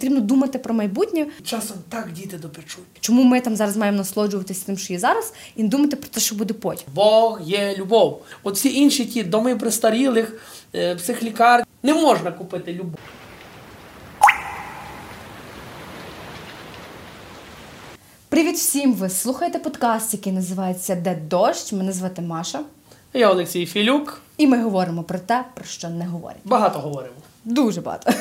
потрібно думати про майбутнє. Часом так діти допечуть. Чому ми там зараз маємо насолоджуватися тим, що є зараз, і не думати про те, що буде потім. Бог є любов. От всі інші ті доми престарілих, е, психлікар не можна купити любов. Привіт всім! Ви слухаєте подкаст, який називається Де дощ. Мене звати Маша, Я Олексій Філюк. і ми говоримо про те, про що не говорять. Багато говоримо. Дуже багато.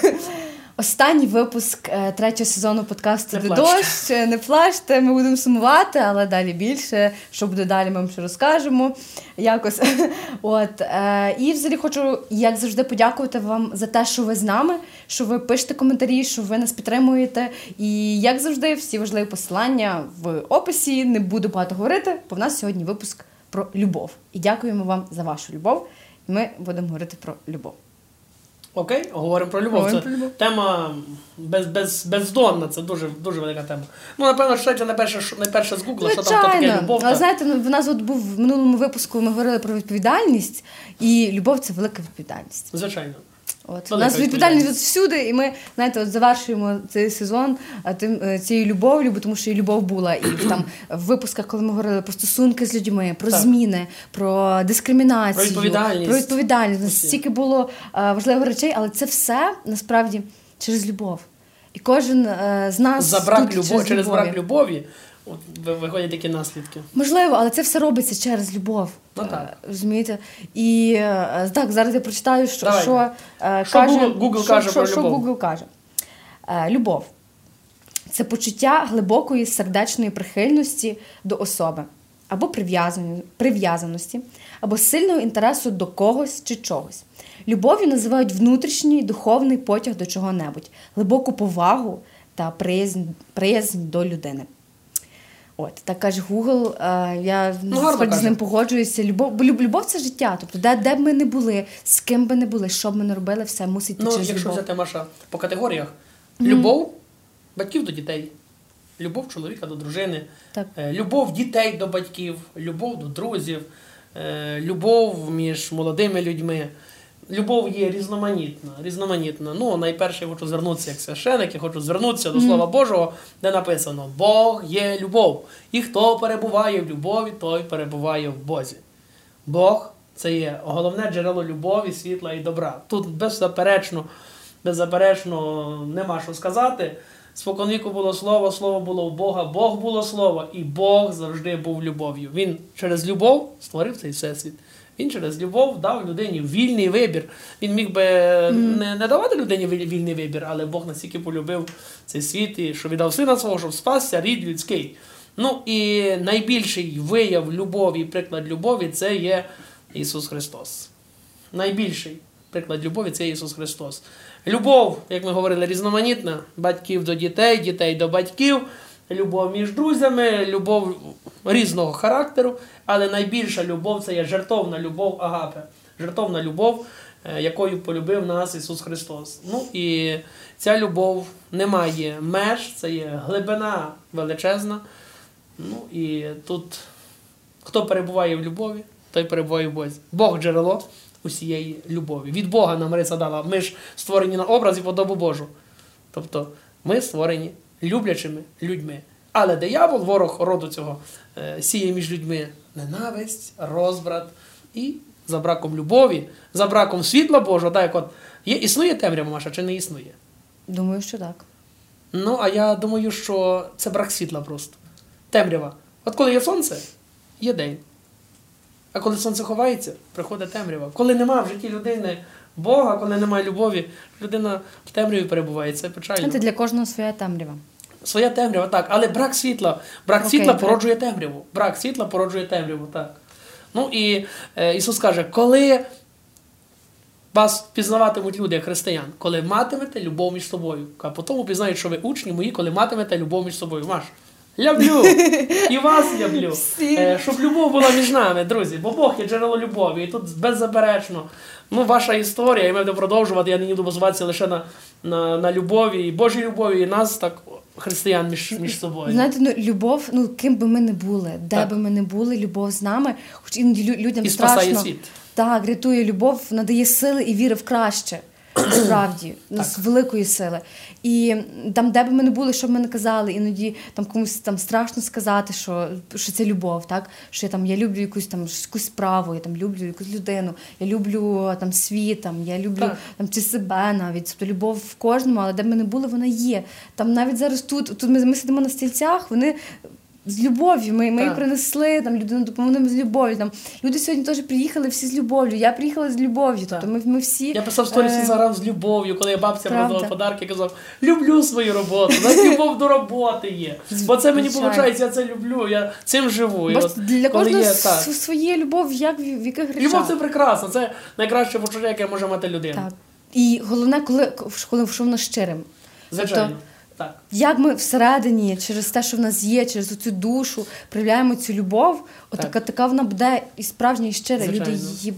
Останній випуск е, третього сезону подкасту Де дощ. Е, Не плачте, ми будемо сумувати, але далі більше. Що буде далі, ми вам ще розкажемо. Якось. От. Е, і взагалі хочу, як завжди, подякувати вам за те, що ви з нами, що ви пишете коментарі, що ви нас підтримуєте. І як завжди, всі важливі посилання в описі. Не буду багато говорити, бо в нас сьогодні випуск про любов. І дякуємо вам за вашу любов. Ми будемо говорити про любов. Окей, говоримо про любов. Говорим Це про любов. тема без, без, бездонна, це дуже, дуже велика тема. Ну, напевно, що найперше, що- найперше з Гугла, що там таке любов. Але знаєте, ну, в нас от був в минулому випуску, ми говорили про відповідальність, і любов це велика відповідальність. Звичайно. От у нас відповідальність от всюди, і ми знаєте, от завершуємо цей сезон тим е, цією любов'ю, бо тому що і любов була і в, там в випусках, коли ми говорили про стосунки з людьми, про Так. зміни, про дискримінацію, Про відповідальність. Про відповідальність. У нас стільки було е, важливих речей, але це все насправді через любов. І кожен е, з нас За брак тут любові, через брак любові от, виходять такі наслідки. Можливо, але це все робиться через любов. Ну, так. Е, Розумієте? І е, так, зараз я прочитаю, що, Давай. що, е, Що каже, Google- що, каже що, про що любов? Google каже. Любов це почуття глибокої сердечної прихильності до особи, або прив'язаності, або сильного інтересу до когось чи чогось. Любов'ю називають внутрішній духовний потяг до чого-небудь, глибоку повагу та приязнь, приязнь до людини. От, так каже Google, е, я Ну, з ним погоджуюся. Любов, бо любов це життя. Тобто, де, де б ми не були, з ким би не були, що б ми не робили, все мусить Ну, через якщо любов. взяти Маша по категоріях: любов батьків до дітей, любов чоловіка до дружини, Так. е, любов дітей до батьків, любов до друзів, е, любов між молодими людьми. Любов є різноманітна, різноманітна. Ну, найперше я хочу звернутися як священик, я хочу звернутися до Слова Божого, де написано: Бог є любов. І хто перебуває в любові, той перебуває в Бозі. Бог це є головне джерело любові, світла і добра. Тут беззаперечно, беззаперечно нема що сказати. Споконвіку було слово, слово було у Бога, Бог було слово, і Бог завжди був любов'ю. Він через любов створив цей всесвіт. Він через любов дав людині вільний вибір. Він міг би не, не давати людині вільний вибір, але Бог настільки полюбив цей світ, і що віддав сина свого, щоб спасся рід людський. Ну і найбільший вияв любові, приклад любові це є Ісус Христос. Найбільший приклад любові це Ісус Христос. Любов, як ми говорили, різноманітна: батьків до дітей, дітей до батьків, любов між друзями, любов різного характеру, але найбільша любов це є жертовна любов Агапе. Жертовна любов, е, якою полюбив нас Ісус Христос. Ну і ця любов не має меж, це є глибина величезна. Ну і тут хто перебуває в любові, той перебуває в Бозі. Бог джерело усієї любові. Від Бога нам риса дала. Ми ж створені на образ і подобу Божу. Тобто ми створені люблячими людьми. Але диявол, ворог роду цього, е, сіє між людьми ненависть, розбрат і за браком любові, за браком світла Божого, так як от є, існує темрява Маша, чи не існує? Думаю, що так. Ну, а я думаю, що це брак світла просто. Темрява. От коли є сонце, є день. А коли сонце ховається, приходить темрява. Коли нема в житті людини Бога, коли немає любові, людина в темряві перебуває. Це печально. Знаєте, для кожного своя темрява. Своя темрява, так. Але брак світла. Брак Окей, світла так. породжує темряву. Брак світла породжує темряву, так. Ну і е, Ісус каже, коли вас пізнаватимуть люди, як християн, коли матимете любов між собою. А потім пізнають, що ви учні мої, коли матимете любов між собою. Маш, люблю! І вас люблю. Е, щоб любов була між нами, друзі, бо Бог є джерело любові. І тут беззаперечно. Ну, ваша історія, і ми будемо продовжувати. Я не буду базуватися лише на, на, на любові, і Божій любові, і нас так, християн між, між собою. Знаєте, ну любов, ну ким би ми не були, де Так. би ми не були, любов з нами, хоч іноді лю- людям І спасає страшно. світ. Так, рятує любов, надає сили і віри в краще. Насправді, ну, з великої сили. І там, де б ми не були, що б ми не казали, іноді там комусь там страшно сказати, що що це любов, так? Що я там я люблю якусь там якусь справу, я там люблю якусь людину, я люблю там світ, там, я люблю Так. там чи себе навіть. Тобто любов в кожному, але де б ми не були, вона є. Там навіть зараз тут, тут ми, ми сидимо на стільцях, вони. З любов'ю ми, ми Так. принесли, там людину допомогли з любов'ю. Там люди сьогодні теж приїхали всі з любов'ю. Я приїхала з любов'ю. Тобто ми, ми всі Я писав сторіс е, заграв з любов'ю, коли я бабця роздавав подарки, казав, люблю свою роботу, навіть любов до роботи є. Бо це мені виходить, я це люблю, я цим живу. Бо для кожного своє любов, як в, в яких речах. Любов це прекрасно, це найкраще почуття, яке може мати людина. так. І головне, коли, коли що воно щирим. Звичайно. Тобто, Так. Як ми всередині, через те, що в нас є, через цю душу, проявляємо цю любов, отака така вона буде і справжня, і щира. Люди її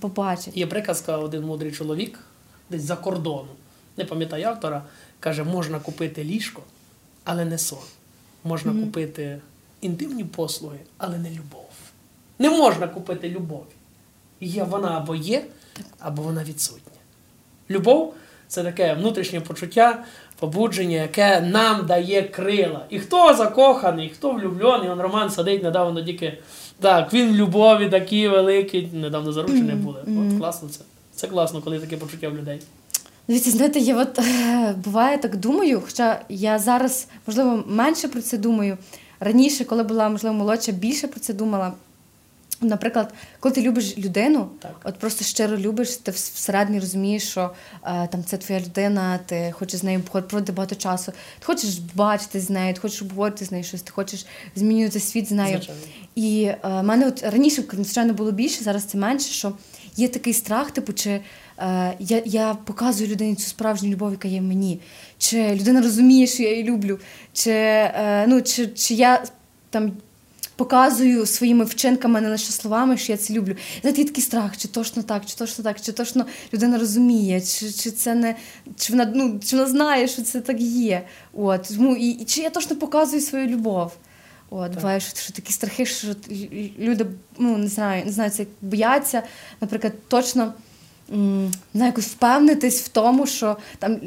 побачать. Є приказка, один мудрий чоловік, десь за кордону, не пам'ятаю автора, каже, можна купити ліжко, але не сон. Можна купити інтимні послуги, але не любов. Не можна купити любов. Є вона або є, або вона відсутня. Любов це таке внутрішнє почуття, побудження, яке нам дає крила. І хто закоханий, хто влюблений, он Роман сидить недавно тільки. Так, він в любові такий великий, недавно заручені були. От класно це. Це класно, коли таке почуття в людей. Дивіться, знаєте, я от е, буває так думаю, хоча я зараз, можливо, менше про це думаю. Раніше, коли була, можливо, молодша, більше про це думала. Наприклад, коли ти любиш людину, Так. от просто щиро любиш, ти всередині розумієш, що е, там це твоя людина, ти хочеш з нею проводити багато часу, ти хочеш бачити з нею, ти хочеш обговорити з нею щось, ти хочеш змінювати світ з нею. Звичайно. І е, в мене от раніше, звичайно, було більше, зараз це менше, що є такий страх, типу, чи е, я, я показую людині цю справжню любов, яка є в мені, чи людина розуміє, що я її люблю, чи, е, ну, чи, чи я там. Показую своїми вчинками, не лише словами, що я це люблю. Знаєте, є такий страх, чи точно так, чи точно так, чи точно людина розуміє, чи, чи це не чи вона ну чи вона знає, що це так є. От тому і, і чи я точно показую свою любов. От, буває, що, що такі страхи, що люди ну не знаю, не знаю, це як бояться, наприклад, точно м, не якось впевнитись в тому, що там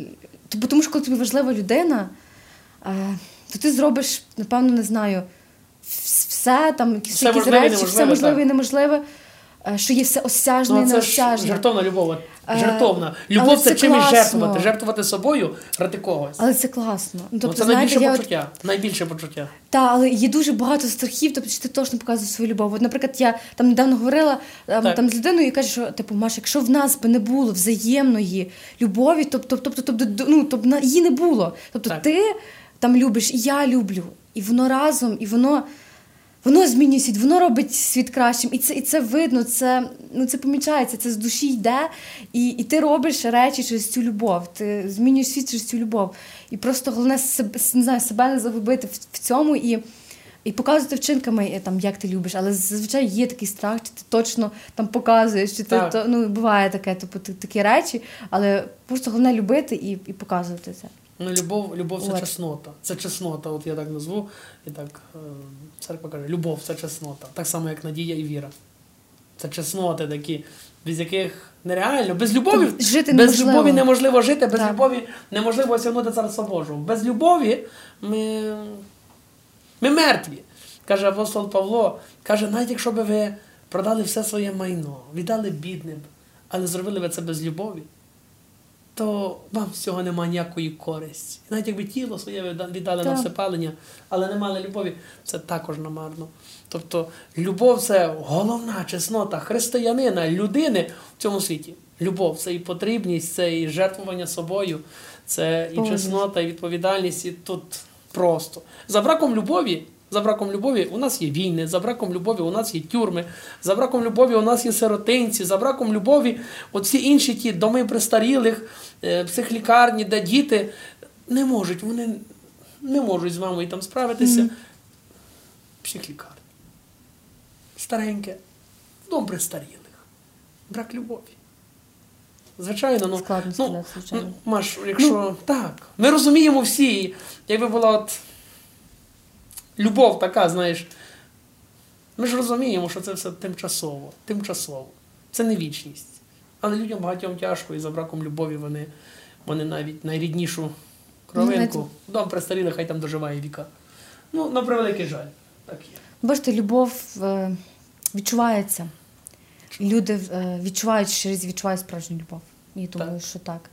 бо тому що коли тобі важлива людина, е, то ти зробиш, напевно, не знаю, все там, якісь, Все якісь можливе речі, все можливе так. і неможливе, е, що є все осяжне і Ну, ж неосяжне. жертовна любов. Е, Жертовна. Любов це, це чимось жертвувати. Жертвувати собою ради когось. Але це класно. Ну, ну, тобто, це знаєте, найбільше я от почуття. Найбільше почуття. Та, але є дуже багато страхів, тобто ти точно показуєш свою любов. От, наприклад, я там недавно говорила ем, Так. там з людиною і каже, що типу, Маш, якщо в нас би не було взаємної любові, тобто, тобто, тобто, ну, тобто її не було. Тобто Так. ти там любиш, і я люблю, і воно разом, і воно. Воно змінює світ, воно робить світ кращим, і це і це видно, це ну це помічається, це з душі йде, і, і ти робиш речі через цю любов. Ти змінюєш світ через цю любов. І просто головне себе, не знаю, себе не загубити в, в цьому і, і показувати вчинками, е, там, як ти любиш. Але зазвичай є такий страх, чи ти точно там показуєш, чи ти то ну буває таке, типу такі речі, але просто головне любити і, і показувати це. Ну, любов, любов це От. чеснота. Це чеснота, от я так назву. І так е, церква каже, любов це чеснота. Так само, як надія і віра. Це чесноти такі, без яких нереально, без любові, Тобто жити без неможливо. любові неможливо жити, без Так. любові неможливо осягнути царство Божого. Без любові ми, ми мертві. Каже апостол Павло, каже, навіть якщо би ви продали все своє майно, віддали бідним, але зробили ви це без любові, то вам з цього немає ніякої користі. Навіть якби тіло своє відда- віддали на Так. всепалення, але не мали любові, це також намарно. Тобто любов це головна чеснота християнина, людини в цьому світі. Любов це і потрібність, це і жертвування собою, це і чеснота, і відповідальність, і тут просто. За браком любові. За браком любові у нас є війни, за браком любові у нас є тюрми, за браком любові у нас є сиротинці, за браком любові оці інші ті доми престарілих, е, психлікарні, де діти не можуть, вони не можуть з мамою там справитися. Психлікарні. Стареньке, дом престарілих. Брак любові. Звичайно, ну, Складно ну, звичайно. ну, Маш, якщо так, ми розуміємо всі, якби була от любов така, знаєш, ми ж розуміємо, що це все тимчасово, тимчасово. Це не вічність. Але людям багатьом тяжко, і за браком любові вони, вони навіть найріднішу кровинку. Ну, Дом престаріли, хай там доживає віка. Ну, на превеликий жаль. Так є. Бачите, любов е, відчувається. Люди е, відчувають щирість, відчувають справжню любов. І думаю, Так. що так.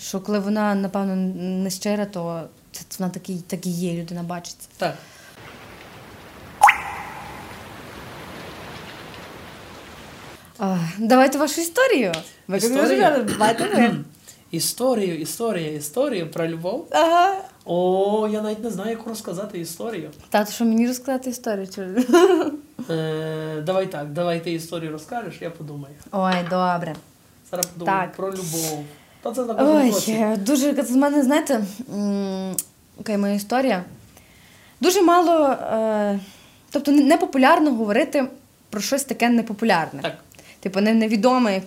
Що коли вона, напевно, не щира, то це вона так і, так і є, людина бачиться. Так. А, давайте вашу історію. Історію? історія, історію про любов. Ага. О, я навіть не знаю, як розказати історію. Тато, що мені розказати історію? Чи... Е, давай так, давай ти історію розкажеш, я подумаю. Ой, добре. Зараз подумаю Так. про любов. Та це кожному Ой, році. дуже з мене, знаєте, окей, моя історія. Дуже мало, е, тобто не- непопулярно говорити про щось таке непопулярне. Так. Типу, не- невідоме.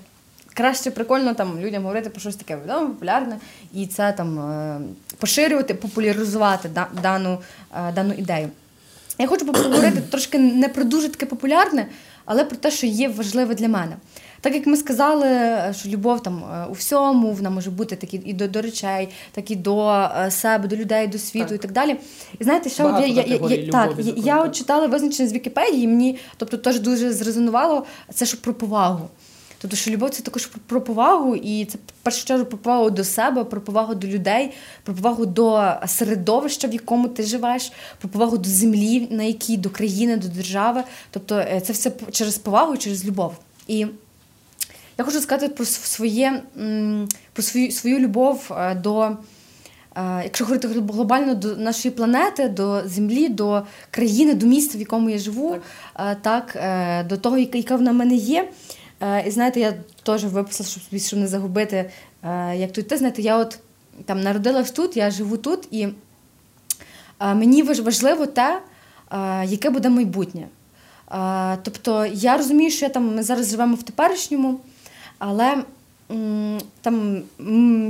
Краще прикольно там людям говорити про щось таке відоме, популярне, і це там е, поширювати, популяризувати дану, е, дану ідею. Я хочу поговорити трошки не про дуже таке популярне, але про те, що є важливе для мене. Так як ми сказали, е, що любов там е, у всьому, вона може бути так і до, до речей, так і до е, себе, до людей, до світу Так. і так далі. І знаєте, ще от я, я, я, так, я, я от читала визначення з Вікіпедії, мені тобто теж дуже зрезонувало це, що про повагу. Тобто, що любов це також про повагу, і це в першу чергу про повагу до себе, про повагу до людей, про повагу до середовища, в якому ти живеш, про повагу до землі, на якій, до країни, до держави. Тобто е, це все через повагу, через любов. І я хочу сказати про своє, про свою, свою любов е, до, е, якщо говорити глобально, до нашої планети, до землі, до країни, до міста, в якому я живу, так, так до того, яка, в мене є. Е, І знаєте, я теж виписала, щоб, щоб не загубити, е, як тут ти знаєте, я от там народилась тут, я живу тут, і е, мені важливо те, яке буде майбутнє. Тобто я розумію, що я там, ми зараз живемо в теперішньому, але там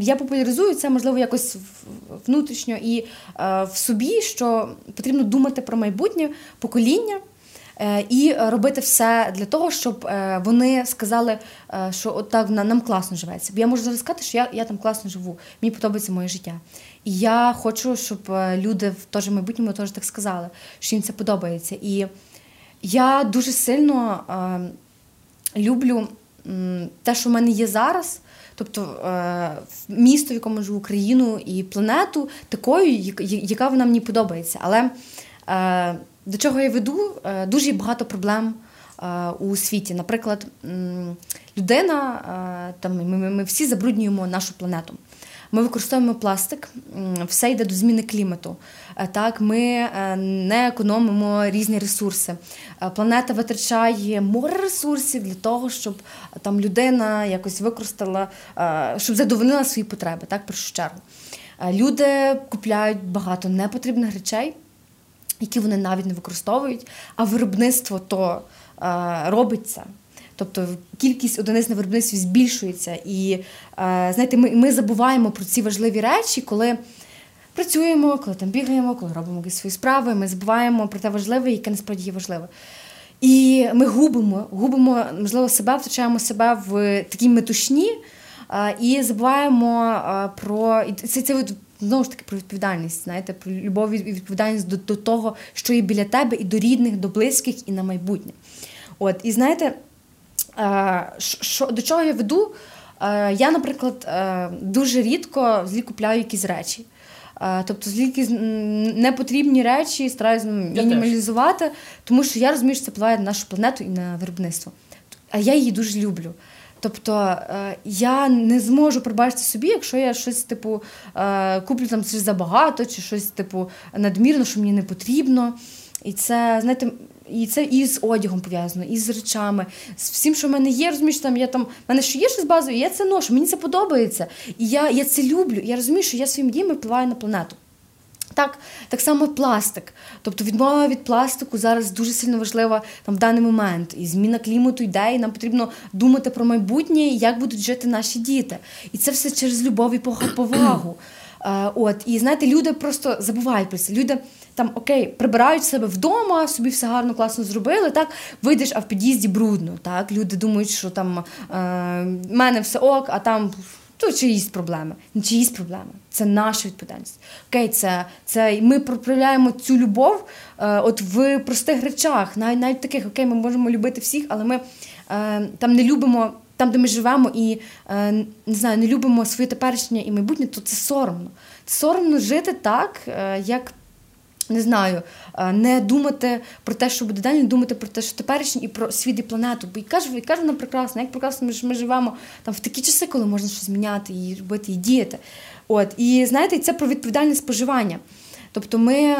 я популяризую це, можливо, якось внутрішньо і в собі, що потрібно думати про майбутнє покоління. Е, І робити все для того, щоб е, вони сказали, е, що от так на- нам класно живеться. Бо я можу зараз сказати, що я, я там класно живу, мені подобається моє життя. І я хочу, щоб люди в теж майбутньому теж так сказали, що їм це подобається. І я дуже сильно е, люблю те, що в мене є зараз. Тобто е, місто, в якому живу, країну і планету такою, яка вона мені подобається. Але е, до чого я веду, е, дуже багато проблем е, у світі. Наприклад, людина, е, там, ми, ми, всі забруднюємо нашу планету. Ми використовуємо пластик, все йде до зміни клімату. Так, ми не економимо різні ресурси. Планета витрачає море ресурсів для того, щоб там людина якось використала, щоб задовольнила свої потреби, так, першу чергу. Люди купляють багато непотрібних речей, які вони навіть не використовують, а виробництво то е, робить це. Тобто кількість одиниць на виробництві збільшується. І е, знаєте, ми, ми забуваємо про ці важливі речі, коли працюємо, коли там бігаємо, коли робимо якісь свої справи, ми забуваємо про те важливе, яке насправді є важливе. І ми губимо, губимо, можливо, себе, втрачаємо себе в такій метушні а, і забуваємо а, про це, це знову ж таки про відповідальність, знаєте, про любов і відповідальність до, до того, що є біля тебе, і до рідних, до близьких, і на майбутнє. От, і знаєте, а, що, до чого я веду? А, я, наприклад, а, дуже рідко злі купляю якісь речі. Тобто якісь непотрібні речі стараюся ну, мінімалізувати, тому що я розумію, що це впливає на нашу планету і на виробництво. А я її дуже люблю. Тобто е, я не зможу пробачити собі, якщо я щось типу е, куплю там щось забагато, чи щось типу надмірно, що мені не потрібно. І це, знаєте, і це і з одягом пов'язано, і з речами, з всім, що в мене є, розумієш, там я там в мене що є щось базове, я це ношу, мені це подобається. І я, я це люблю. Я розумію, що я своїми діями впливаю на планету. Так, так само пластик. Тобто відмова від пластику зараз дуже сильно важлива там в даний момент. І зміна клімату йде, і нам потрібно думати про майбутнє, і як будуть жити наші діти. І це все через любов і повагу. Е, от, І знаєте, люди просто забувають про це. Люди там окей, прибирають себе вдома, собі все гарно, класно зробили. Так, вийдеш, а в під'їзді брудно. Так, люди думають, що там е, мене все ок, а там. То чиїсь проблеми, не чиїсь проблеми. Це наша відповідальність. Окей, це це ми проявляємо цю любов е, от в простих речах, навіть навіть таких, окей, ми можемо любити всіх, але ми е, там не любимо там, де ми живемо, і е, не знаю, не любимо своє теперішнє і майбутнє, то це соромно. Це соромно жити так, е, як. Не знаю, е, не думати про те, що буде далі, не думати про те, що теперішнє, і про світ і планету. Бо і ж і каже вона прекрасно, як прекрасно ми, ми живемо там в такі часи, коли можна щось зміняти і робити, і діяти. От і знаєте, це про відповідальне споживання. Тобто ми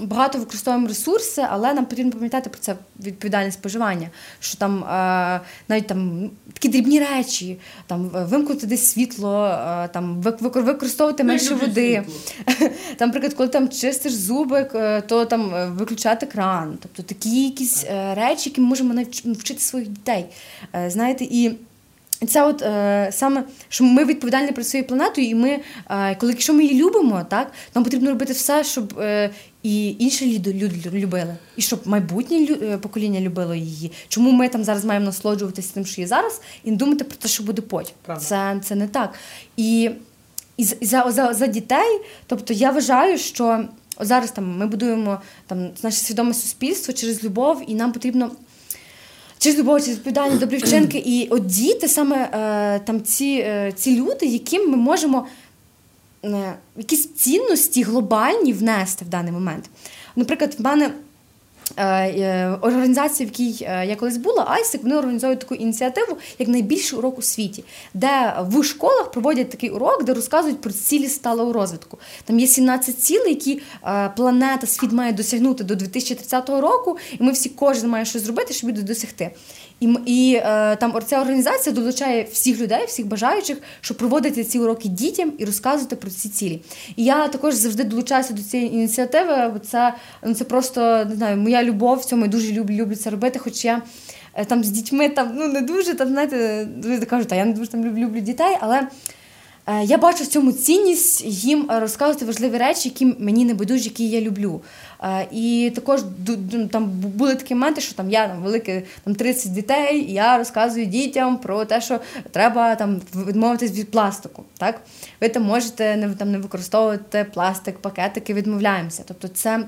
багато використовуємо ресурси, але нам потрібно пам'ятати про це відповідальне споживання. Що там е, навіть там такі дрібні речі, там вимкнути десь світло, е, там використовувати менше води. Там, наприклад, коли там чистиш зуби, то там е, виключати кран. Тобто такі якісь е, речі, які ми можемо навіть вчити своїх дітей. Е, знаєте, і це от е, саме, що ми відповідальні перед своєю планетою, і ми, е, коли якщо ми її любимо, так нам потрібно робити все, щоб е, і інші люди, люди любили, і щоб майбутнє лю, покоління любило її. Чому ми там зараз маємо насолоджуватися тим, що є зараз, і не думати про те, що буде потім. Це це не так. І і за, за, за дітей, тобто я вважаю, що зараз там ми будуємо там наше свідоме суспільство через любов, і нам потрібно через чи з відповідальні добрі вчинки. І от діти саме е, там ці е, ці люди, яким ми можемо е, якісь цінності глобальні внести в даний момент. Наприклад, в мене. Е, е, в якій е, я колись була, Айсик, вони організують таку ініціативу як найбільший урок у світі, де в школах проводять такий урок, де розказують про цілі сталого розвитку. Там є 17 цілей, які планета, світ має досягнути до 2030 року, і ми всі кожен має щось зробити, щоб їх досягти. І і е, там ця організація долучає всіх людей, всіх бажаючих, щоб проводити ці уроки дітям і розказувати про ці цілі. І я також завжди долучаюся до цієї ініціативи, бо це ну, це просто не знаю, моя любов в цьому я дуже люблю, люблю це робити. Хоч я е, там з дітьми там ну не дуже там, знаєте, дуже кажу, та я не дуже там люблю, люблю дітей, але. Е, я бачу в цьому цінність їм розказувати важливі речі, які мені не байдужі, які я люблю. Е, і також там були такі моменти, що там я там велике там 30 дітей, і я розказую дітям про те, що треба там відмовитись від пластику. Так? Ви там можете не там не використовувати пластик, пакетики, відмовляємося. Тобто це.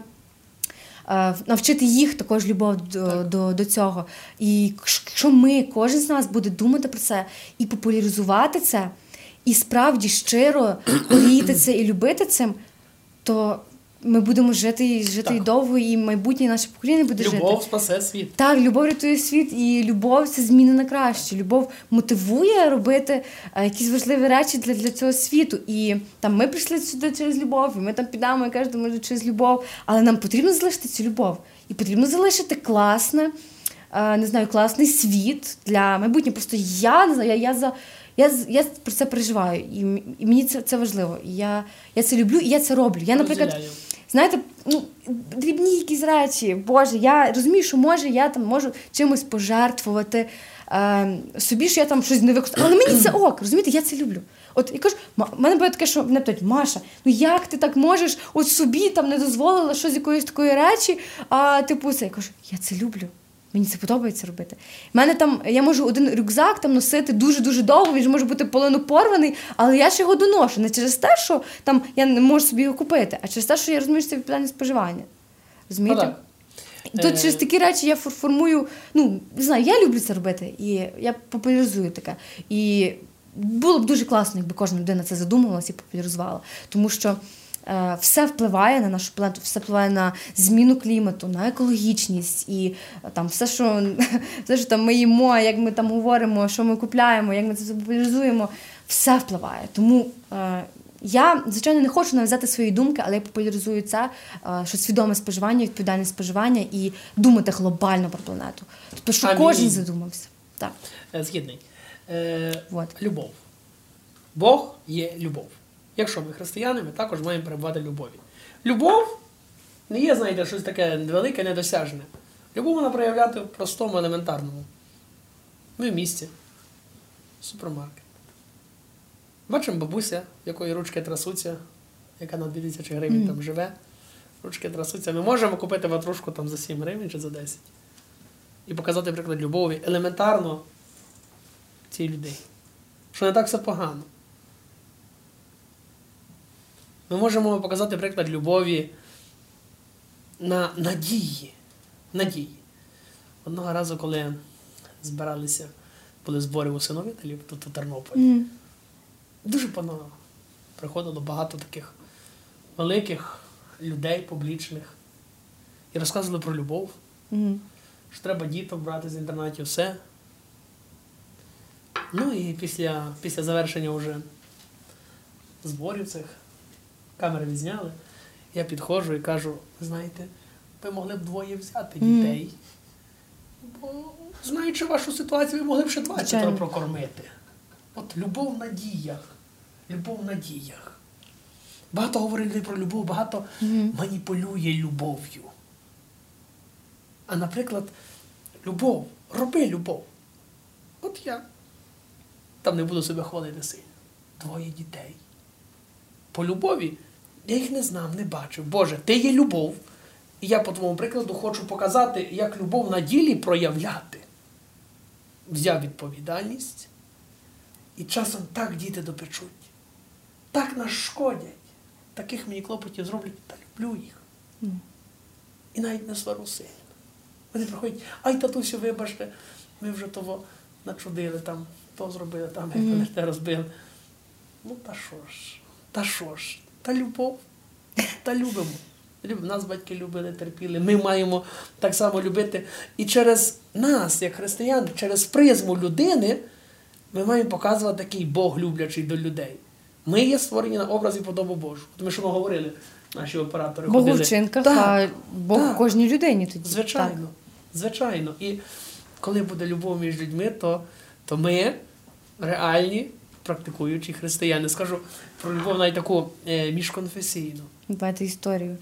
Е, навчити їх також любов до до, до цього. І якщо ми, кожен з нас буде думати про це і популяризувати це, і справді щиро горіти це і любити цим, то ми будемо жити жити так. довго, і майбутнє наше покоління буде любов жити. Любов спасе світ. Так, любов рятує світ, і любов це зміни на краще. Любов мотивує робити е, якісь важливі речі для для цього світу. І там ми прийшли сюди через любов, і ми там підемо і кажемо, може через любов. Але нам потрібно залишити цю любов. І потрібно залишити класне, е, не знаю, класний світ для майбутнього. Просто я не знаю, я, я за. Я я про це переживаю, і і мені це це важливо. І Я я це люблю і я це роблю. Я, наприклад, знаєте, ну дрібні якісь речі, Боже, я розумію, що може я там можу чимось пожертвувати е, собі, що я там щось не використовую. Але мені це ок, розумієте, я це люблю. От я кажу, в мене буде таке, що мене питають, Маша, ну як ти так можеш от собі там не дозволила щось якоїсь такої речі, а типу це я кажу, я це люблю. Мені це подобається робити. У мене там я можу один рюкзак там носити дуже-дуже довго, він ж може бути половину порваний, але я ж його доношу. Не через те, що там я не можу собі його купити, а через те, що я розумію, що це відповідальне споживання. Розумієте? Ну, Тут е... через такі речі я формую, ну, не знаю, я люблю це робити, і я популяризую таке. І було б дуже класно, якби кожна людина це задумувалася і популяризувала. Тому що. Е, все впливає на нашу планету, все впливає на зміну клімату, на екологічність і е, там все, що все, що там ми їмо, як ми там говоримо, що ми купляємо, як ми це популяризуємо, все впливає. Тому е, я, звичайно, не хочу нав'язати свої думки, але я популяризую це, е, що свідоме споживання, відповідальне споживання і думати глобально про планету. Тобто, що Амінь. кожен задумався. Так. Згідний. Е, вот. Любов. Бог є любов. Якщо ми християни, ми також маємо перебувати любові. Любов не є, знаєте, щось таке велике, недосяжне. Любов вона проявляти в простому, елементарному. Ми в місті, супермаркет. Бачимо бабуся, якої ручки трасуться, яка на 2000 гривень Мгм. там живе. Ручки трасуться. Ми можемо купити ватрушку там за 7 гривень чи за 10. І показати приклад любові елементарно цій людей. Що не так все погано. Ми можемо показати приклад любові на надії. Надії. Одного разу, коли збиралися, були збори усиновителів тут у Тернополі, Мгм. дуже пано приходило багато таких великих людей публічних і розказували про любов, Мгм. що треба діток брати з інтернатів, все. Ну і після, після завершення вже зборів цих камери відзняли. Я підходжу і кажу: ви знаєте, ви могли б двоє взяти дітей. Бо, знаючи вашу ситуацію, ви могли б ще 20 Звичайно. прокормити. От любов в надіях. Любов в надіях. Багато говорить людей про любов, багато Мгм. маніпулює любов'ю. А наприклад, любов, роби любов. От я там не буду себе хвалити сильно. Двоє дітей. По любові я їх не знав, не бачив. Боже, ти є любов. І я по твоєму прикладу хочу показати, як любов на ділі проявляти. Взяв відповідальність, і часом так діти допечуть, так нас шкодять, таких мені клопотів зроблять, та люблю їх. Мгм. І навіть не свару сильно. Вони приходять, ай, татусю, вибачте, ми вже того начудили, там, то зробили, там, як вони те розбили. Ну, та що ж, та що ж, та любов, та любимо. Нас батьки любили, терпіли. Ми маємо так само любити. І через нас, як християн, через призму людини, ми маємо показувати такий Бог люблячий до людей. Ми є створені на образ і подобу Божу. Тому що ми говорили, наші оператори Бог ходили. вчинках, Так, а Бог так. кожній людині тоді. Звичайно, звичайно. І коли буде любов між людьми, то, то ми реальні практикуючі християни. Скажу про любов навіть таку е, міжконфесійну. Давайте історію.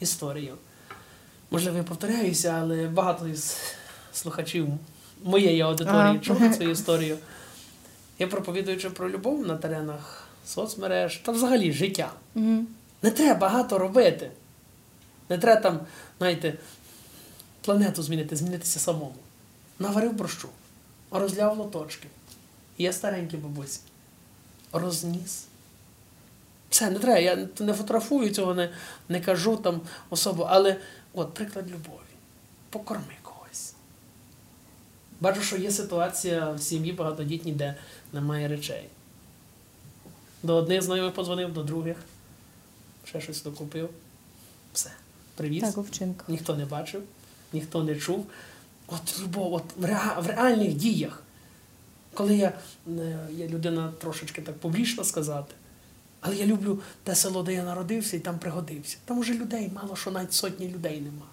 історію. Можливо, я повторяюся, але багато із слухачів моєї аудиторії Ага. чули цю історію. Я проповідуючи про любов на теренах соцмереж та взагалі життя. Мгм. Не треба багато робити. Не треба там, знаєте, планету змінити, змінитися самому. Наварив борщу, розляв лоточки. Є старенькі бабусі. Розніс. Все, не треба. Я не фотографую цього, не, не кажу там особу, але от приклад любові. Покорми когось. Бачу, що є ситуація в сім'ї багатодітній, де немає речей. До одних знайомих подзвонив, до других ще щось докупив. Все. Привіз. Так. Ніхто не бачив, ніхто не чув. От любов, от в, реа- в реальних діях. Коли я, е, я людина трошечки так публічно сказати, але я люблю те село, де я народився і там пригодився. Там уже людей мало, що навіть сотні людей нема.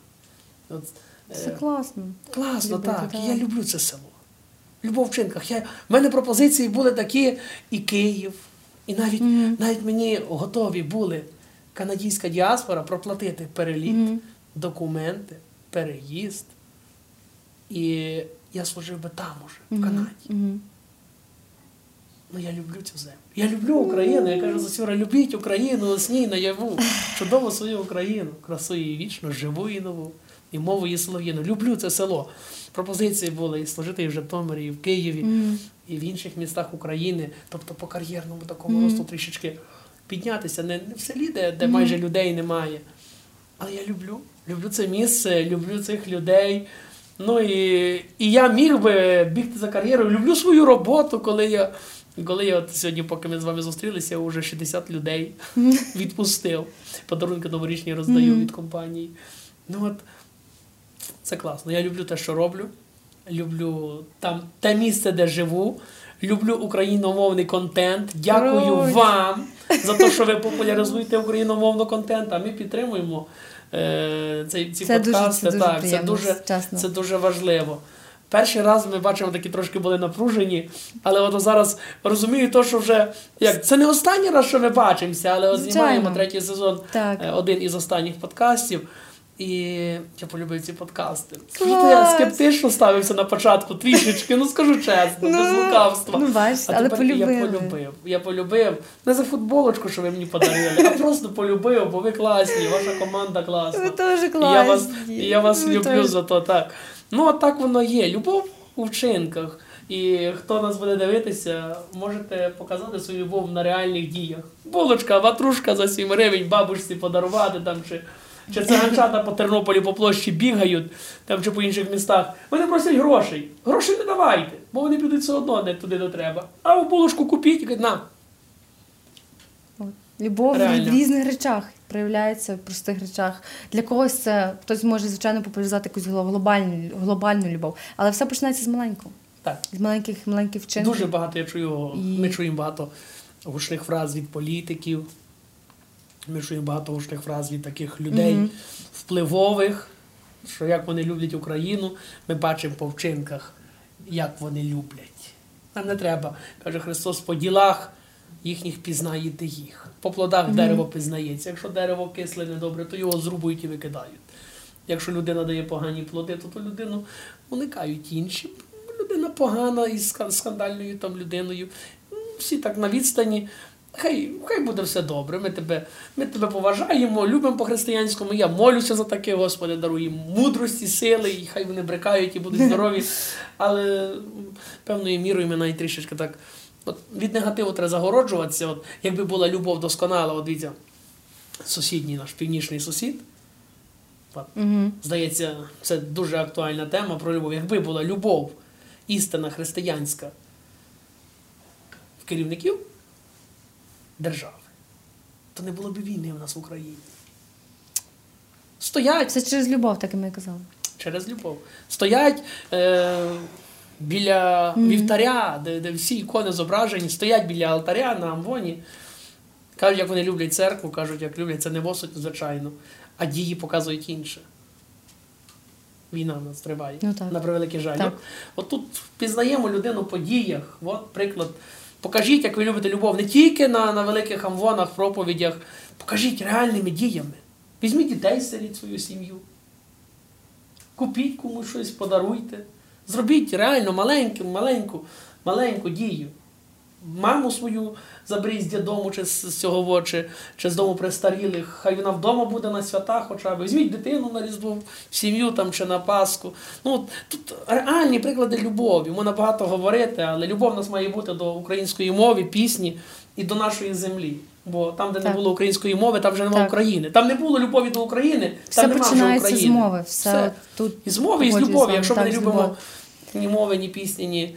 От, е, Це класно. Класно, Любити, так. так. Я люблю це село. Любов в вчинках. Я, в мене пропозиції були такі і Київ, і навіть, Мгм. навіть мені готові були канадійська діаспора проплатити переліт, Мгм. документи, переїзд. І я служив би там уже, в. Канаді. Мгм. Ну я люблю цю землю. Я люблю Україну. Я кажу, Засюра, любіть Україну, осній наяву. Чудову свою Україну, красу її вічно, живу і нову, і мову її солов'їну. Люблю це село. Пропозиції були і служити і в Житомирі, і в Києві, Мгм. і в інших містах України, тобто по кар'єрному такому росту трішечки піднятися. Не, не в селі, де, де майже людей немає. Але я люблю. Люблю це місце, люблю цих людей. Ну і, і я міг би бігти за кар'єрою. Люблю свою роботу, коли я. Коли я от сьогодні, поки ми з вами зустрілися, я вже 60 людей відпустив. Подарунки новорічні роздаю від компанії. Ну от це класно. Я люблю те, що роблю. Люблю там те місце, де живу. Люблю україномовний контент. Дякую Ой. вам за те, що ви популяризуєте україномовний контент. А ми підтримуємо е, цей, ці Це дуже, подкасти. це дуже так, це дуже, це дуже важливо. Перший раз ми бачимо, такі трошки були напружені, але от зараз розумію, то, що вже як це не останній раз, що ми бачимося, але от знімаємо третій сезон Так. е, один із останніх подкастів. І я полюбив ці подкасти. Скажу, я скептично ставився на початку трішечки, ну скажу чесно, без Ну, лукавства. ну, бачите, але тепер я полюбив. Я полюбив. Не за футболочку, що ви мені подарили, а просто полюбив, бо ви класні, ваша команда класна. Ви теж І я вас, і я вас Ви люблю теж. за то, так. Ну, от так воно є. Любов у вчинках. І хто нас буде дивитися, можете показати свою любов на реальних діях. Булочка, ватрушка за 7 гривень, бабушці подарувати там чи. Чи циганчата по Тернополі по площі бігають там чи по інших містах. Вони просять грошей. Грошей не давайте, бо вони підуть все одно не туди де треба. А у булочку купіть і кажуть, на. Любов Реально. в різних речах проявляється в простих речах. Для когось це хтось може, звичайно, популяризувати якусь глобальну, глобальну любов, але все починається з маленького, Так. з маленьких маленьких вчинків. Дуже багато я чую. І- Ми чуємо багато гучних фраз від політиків. Ми чуємо багато гучних фраз від таких людей Мгм. впливових, що як вони люблять Україну, ми бачимо по вчинках, як вони люблять. Нам не треба, каже Христос, по ділах їхніх пізнаєте їх. По плодах Мгм. дерево пізнається. Якщо дерево кисле недобре, то його зрубують і викидають. Якщо людина дає погані плоди, то ту людину уникають інші. Людина погана із скандальною там людиною. Всі так на відстані. Хай, хай буде все добре. Ми тебе, ми тебе поважаємо, любимо по-християнському. Я молюся за таке, Господи, даруй їм мудрості, сили, і хай вони брикають і будуть здорові. Але певною мірою ми навіть трішечки так. От від негативу треба загороджуватися. От, якби була любов досконала, от дивіться, сусідній наш північний сусід. От, Угу. Здається, це дуже актуальна тема про любов. Якби була любов, істина християнська в керівників держави, то не було б війни в нас в Україні. Стоять Все через любов, так і ми казали. через любов. Стоять е, біля Мгм. вівтаря, де, де всі ікони зображені, стоять біля алтаря на амвоні. Кажуть, як вони люблять церкву, кажуть, як люблять це небо, звичайно, а дії показують інше. Війна в нас триває. Ну, так. На превеликий жаль. Так. От, тут впізнаємо людину по діях. От приклад. Покажіть, як ви любите любов не тільки на, на великих амвонах, проповідях. Покажіть реальними діями. Візьміть дітей, селіть свою сім'ю. Купіть комусь щось, подаруйте. Зробіть реально маленьку, маленьку, маленьку дію. Маму свою заберіть з додому чи з цього во, чи, чи з дому престарілих. Хай вона вдома буде на свята хоча б. Візьміть дитину на Різдво, в сім'ю там чи на Пасху. Ну, тут реальні приклади любові. Можна багато говорити, але любов у нас має бути до української мови, пісні і до нашої землі. Бо там, де не було української мови, там вже немає України. Там не було любові до України, Все там нема вже починається з України. мови. Все, Все. Тут І з мови, і з любові. Якщо ми не любимо ні мови, ні пісні, ні,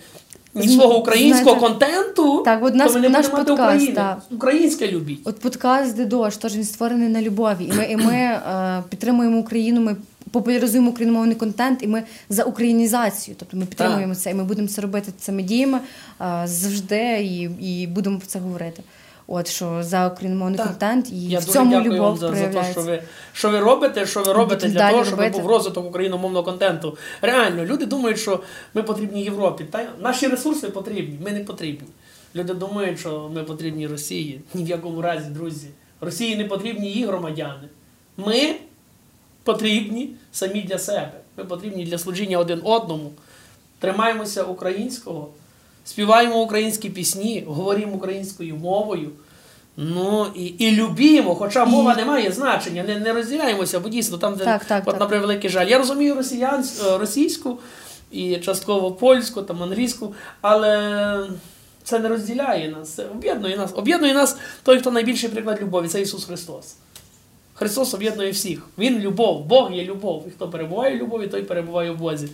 ні свого українського знаєте, контенту, так, от наш- то ми не наш будемо подкаст, України. так. Українське любіть. От подкаст Дедош, тож він створений на любові. І ми, і ми е, підтримуємо Україну, ми популяризуємо україномовний контент, і ми за українізацію. Тобто ми підтримуємо це, і ми будемо це робити цими діями е, завжди і, і будемо про це говорити. От що за Так. контент і Я в дуже цьому дякую любов вам за, за те, що ви, що ви робите, що ви робите будемо для того, щоб робити. був розвиток україномовного контенту. Реально, люди думають, що ми потрібні Європі. Та наші ресурси потрібні, ми не потрібні. Люди думають, що ми потрібні Росії. Ні в якому разі, друзі. Росії не потрібні її громадяни. Ми потрібні самі для себе. Ми потрібні для служіння один одному. Тримаємося українського, співаємо українські пісні, говоримо українською мовою. Ну і, і любімо, хоча мова не має значення, не, не розділяємося, бо дійсно там, де Так, так, от, на превеликий жаль. Я розумію росіян, е, російську і частково польську, там англійську, але це не розділяє нас, це об'єднує нас. Об'єднує нас той, хто найбільший приклад любові, це Ісус Христос. Христос об'єднує всіх. Він любов, Бог є любов. І хто перебуває в любові, той перебуває в Бозі.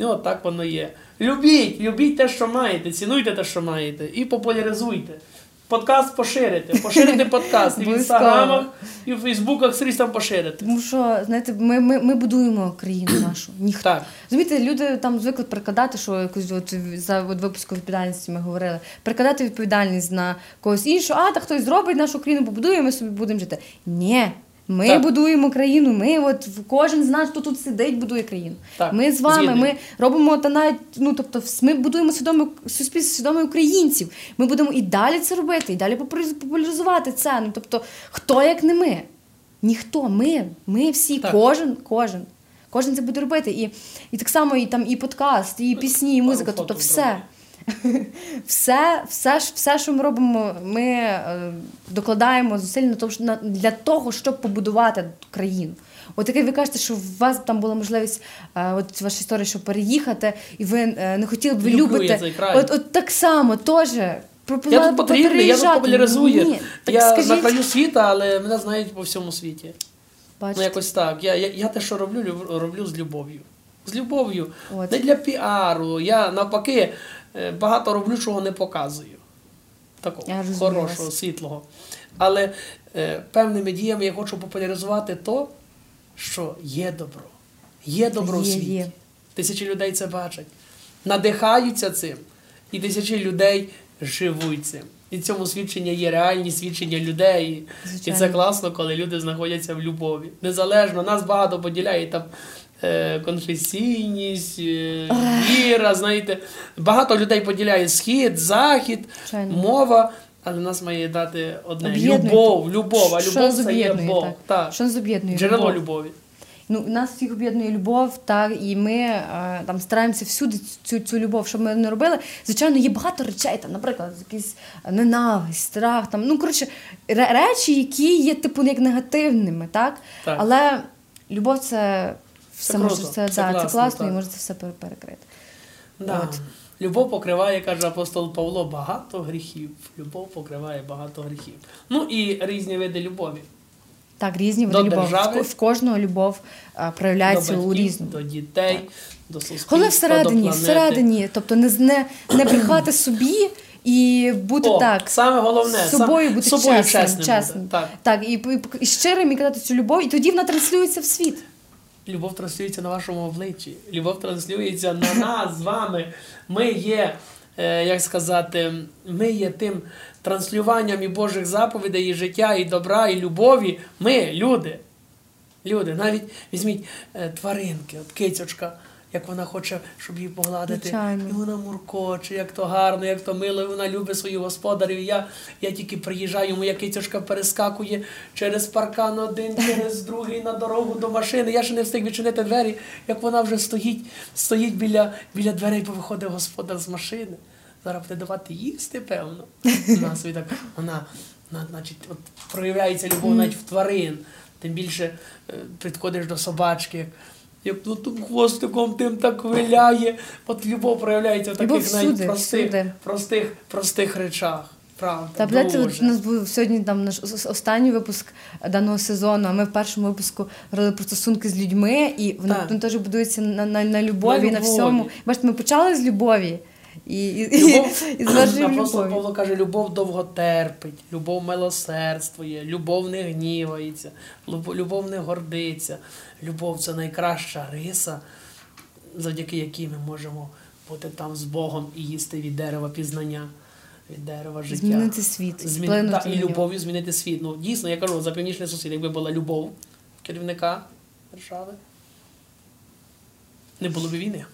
І от так воно є. Любіть, любіть те, що маєте, цінуйте те, що маєте, і популяризуйте. Подкаст поширите, поширите подкаст і в інстаграмах, і в Фейсбуках скрізь там поширите. Тому що, знаєте, ми, ми, ми будуємо країну нашу. Ніхто. Так. Розумієте, люди там звикли перекладати, що якусь от за от випуску відповідальності ми говорили. Перекладати відповідальність на когось іншого, а та хтось зробить нашу країну, побудує, ми собі будемо жити. Ні. Ми Так. будуємо країну. Ми, от кожен з нас, хто тут сидить, будує країну. Так, Ми з вами, згідний. ми робимо та навіть, ну тобто, ми будуємо свідоме суспільство свідомих українців. Ми будемо і далі це робити, і далі популяризувати це. Ну тобто, хто як не ми? Ніхто, ми, ми всі, Так. кожен, кожен. Кожен це буде робити. І, і так само і там і подкаст, і пісні, і музика. Тобто все. Все, все, все, що ми робимо, ми е, докладаємо зусиль для того, щоб побудувати країну. От таке ви кажете, що у вас там була можливість, е, от ваша історія, що переїхати, і ви е, не хотіли б ви Люблю я цей край. От, от так само теж. Я тут потрібний, я тут популяризую. Ні, так я скажіть. на краю світа, але мене знають по всьому світі. Бачите? Ну якось так. Я, я, я те, що роблю, роблю з любов'ю. З любов'ю. От. Не для піару. Я навпаки багато роблю, чого не показую. Такого хорошого, вас. світлого. Але е, певними діями я хочу популяризувати то, що є добро. Є добро в світі. є. Тисячі людей це бачать, надихаються цим, і тисячі людей живуть цим. І цьому свідчення є реальні свідчення людей. І це класно, коли люди знаходяться в любові. Незалежно, нас багато поділяє там е, конфесійність, е, віра, знаєте. Багато людей поділяє схід, захід, Звичайно. мова. Але нас має дати одне Об'єднує. любов, любов, а любов це є Бог. так? Так. Що нас об'єднує? Джерело Любов. любові. Ну, нас всіх об'єднує любов, так, і ми е, там стараємося всюди цю, цю любов, щоб ми не робили. Звичайно, є багато речей, там, наприклад, якийсь ненависть, страх, там, ну коротше, речі, які є типу як негативними, так? Так. Але любов це все Це може круто, це, да, це класно, класно і так. може це все перекрити. Да. От. Любов покриває, каже апостол Павло, багато гріхів. Любов покриває багато гріхів. Ну і різні види любові. Так, різні види До любов. держави. В, ко- кожного любов проявляється до у різному. до дітей, до суспільства, Коли всередині, до всередині, тобто не, не, не брехати собі і бути О, так. Саме головне, з собою сам- бути собою чесним, чесним. чесним. Так. Так, і, і, і щирим і казати цю любов, і тоді вона транслюється в світ. Любов транслюється на вашому обличчі. Любов транслюється на нас з вами. Ми є, е, як сказати, ми є тим транслюванням і Божих заповідей, і життя, і добра, і любові. Ми, люди. Люди, навіть візьміть е, тваринки, от кицючка, як вона хоче, щоб її погладити. Звичайно. І вона муркоче, як то гарно, як то мило, і вона любить своїх господарів. І Я, я тільки приїжджаю, моя кицючка перескакує через паркан один, через другий на дорогу до машини. Я ще не встиг відчинити двері, як вона вже стоїть, стоїть біля, біля дверей, бо виходить господар з машини. Зараз буде давати їсти, певно. Собі так, вона, вона, значить, от проявляється любов навіть в тварин. Тим більше е, підходиш до собачки, як, як тим хвостиком тим так виляє. От любов проявляється в таких таких навіть всюди, простих, всюди. простих, простих речах. Правда. Та блядь, у нас був сьогодні там наш ос- останній випуск даного сезону. А ми в першому випуску говорили про стосунки з людьми, і воно теж будується на, на, на любові, На на, любові. всьому. Бачите, ми почали з любові. І, і, Любов, і, і апостол любові. Павло каже, любов довго терпить, любов милосердствує, любов не гнівається, любов, любов не гордиться. Любов це найкраща риса, завдяки якій ми можемо бути там з Богом і їсти від дерева пізнання, від дерева життя. Змінити світ, Змін... та, і любов'ю змінити світ. Ну, дійсно, я кажу, за північний сусід, якби була любов керівника держави, не було б війни.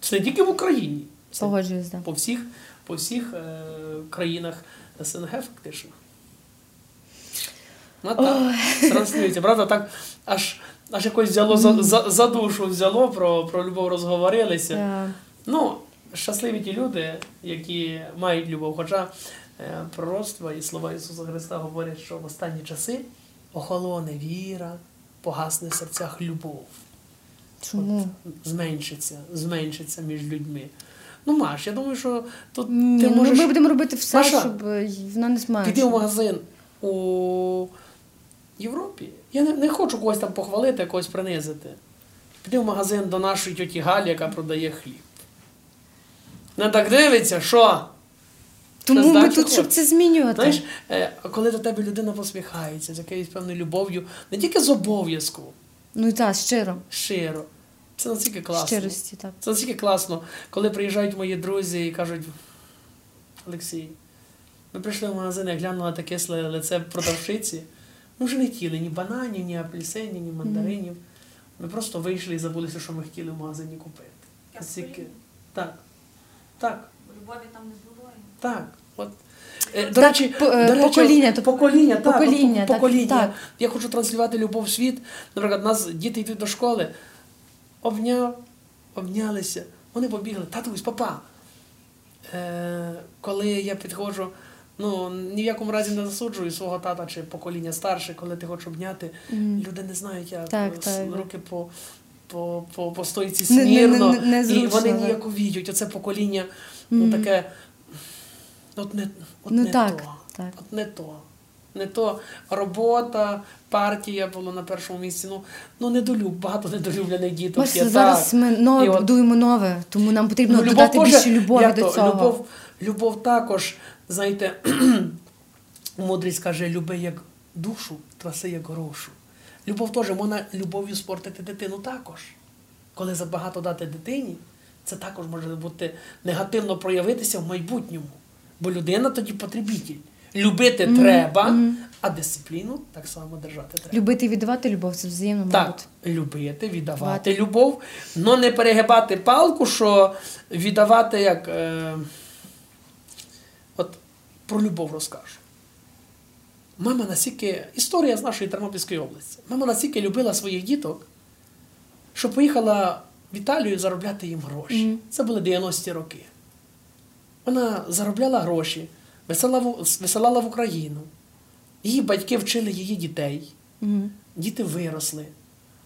Це не тільки в Україні. Погоджуюсь, да. по всіх, по всіх е, країнах СНГ фактично. Ну так, транслюється, правда? Так аж, аж якось взяло за, за, за душу взяло, про, про любов розговорилися. Е, Ну, щасливі ті люди, які мають любов. Хоча е, пророцтва і слова Ісуса Христа говорять, що в останні часи охолоне віра, погасне в серцях любов. Чому? Зменшиться, зменшиться між людьми. Ну, Маш, я думаю, що тут Ні, ти ну, можеш ми будемо робити все, Маша, щоб е, вона не піти в магазин у Європі. Я не, не хочу когось там похвалити, когось принизити. Піти в магазин до нашої тьоті Галі, яка продає хліб. Не так дивиться, що? Тому ми тут, щоб це змінювати. Знаєш, е, коли до тебе людина посміхається з якоюсь певною любов'ю, не тільки з обов'язку, Ну і так, щиро. щиро. Це настільки класно. Щирості, так. Це настільки класно, коли приїжджають мої друзі і кажуть, Олексій, ми прийшли в магазин, я глянула таке кисле лице продавщиці. Ми вже не хотіли ні бананів, ні апельсинів, ні мандаринів. Ми просто вийшли і забулися, що ми хотіли в магазині купити. Настільки- Так. Так. Любові там не було. Так. От. Е, До Так, речі, по- е, до речі, покоління, то- покоління, так, покоління, так, покоління. так. Я хочу транслювати любов в світ. Наприклад, у нас діти йдуть до школи, обняв, обнялися, вони побігли, татусь, папа. Е, коли я підходжу, ну ні в якому разі не засуджую свого тата чи покоління старше, коли ти хочеш обняти, люди не знають, як Так, так, руки по, по, по, по стойці Не- не- смірно, не- не- і вони так. ніяковіють. Оце покоління, ну таке. От не, от Ну, не так, то. так. От не то. Не то робота, партія була на першому місці. Ну, ну недолюб, багато недолюблених діток. Ось є, зараз так. ми нове от- будуємо нове, тому нам потрібно Ну, додати теж, більше любові до то, цього. Любов, любов також, знаєте, мудрість каже, люби як душу, траси як грошу. Любов теж можна любов'ю спортити дитину також. Коли забагато дати дитині, це також може бути негативно проявитися в майбутньому. Бо людина тоді потребітель. Любити треба, а дисципліну так само держати треба. Любити і віддавати любов це взаємно, Так, мабуть. любити, віддавати любов, але не перегибати палку, що віддавати як. Е, от про любов розкажу. Мама настільки. Історія з нашої Тернопільської області. Мама настільки любила своїх діток, що поїхала в Італію заробляти їм гроші. Мгм. Це були 90-ті роки. Вона заробляла гроші, висилала в, Україну. Її батьки вчили її дітей. Діти виросли,